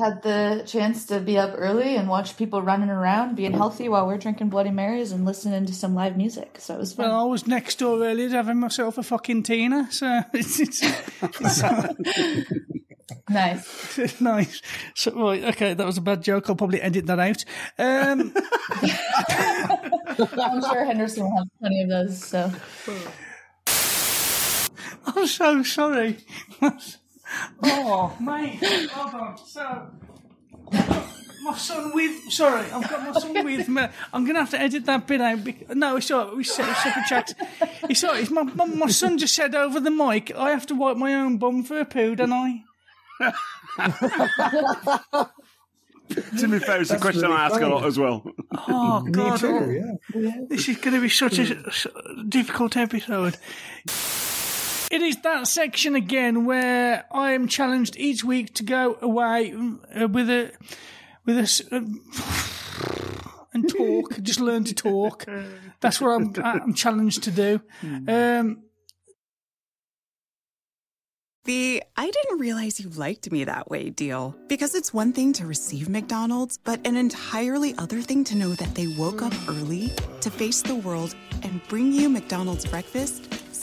Had the chance to be up early and watch people running around, being healthy while we're drinking Bloody Marys and listening to some live music. So it was fun. Well, I was next door earlier having myself a fucking Tina, so it's. it's, it's Nice. nice. So, right, okay, that was a bad joke. I'll probably edit that out. Um, I'm sure Henderson will have plenty of those. So I'm so sorry. Oh, mate. Hold on. So, my son with. Sorry, I've got my son with me. I'm going to have to edit that bit out. bec- No, it's all right. We set separate chat. It's all right. It's my, my, my son just said over the mic, I have to wipe my own bum for a poo, don't I? To be fair, it's a question really I ask a lot as well. Oh, God. too, oh, This is going to be such a difficult episode. It is that section again where I am challenged each week to go away uh, with a with a s- uh, and talk. just learn to talk. That's what I'm I'm challenged to do. Um, The I didn't realize you liked me that way deal. Because it's one thing to receive McDonald's, but an entirely other thing to know that they woke up early to face the world and bring you McDonald's breakfast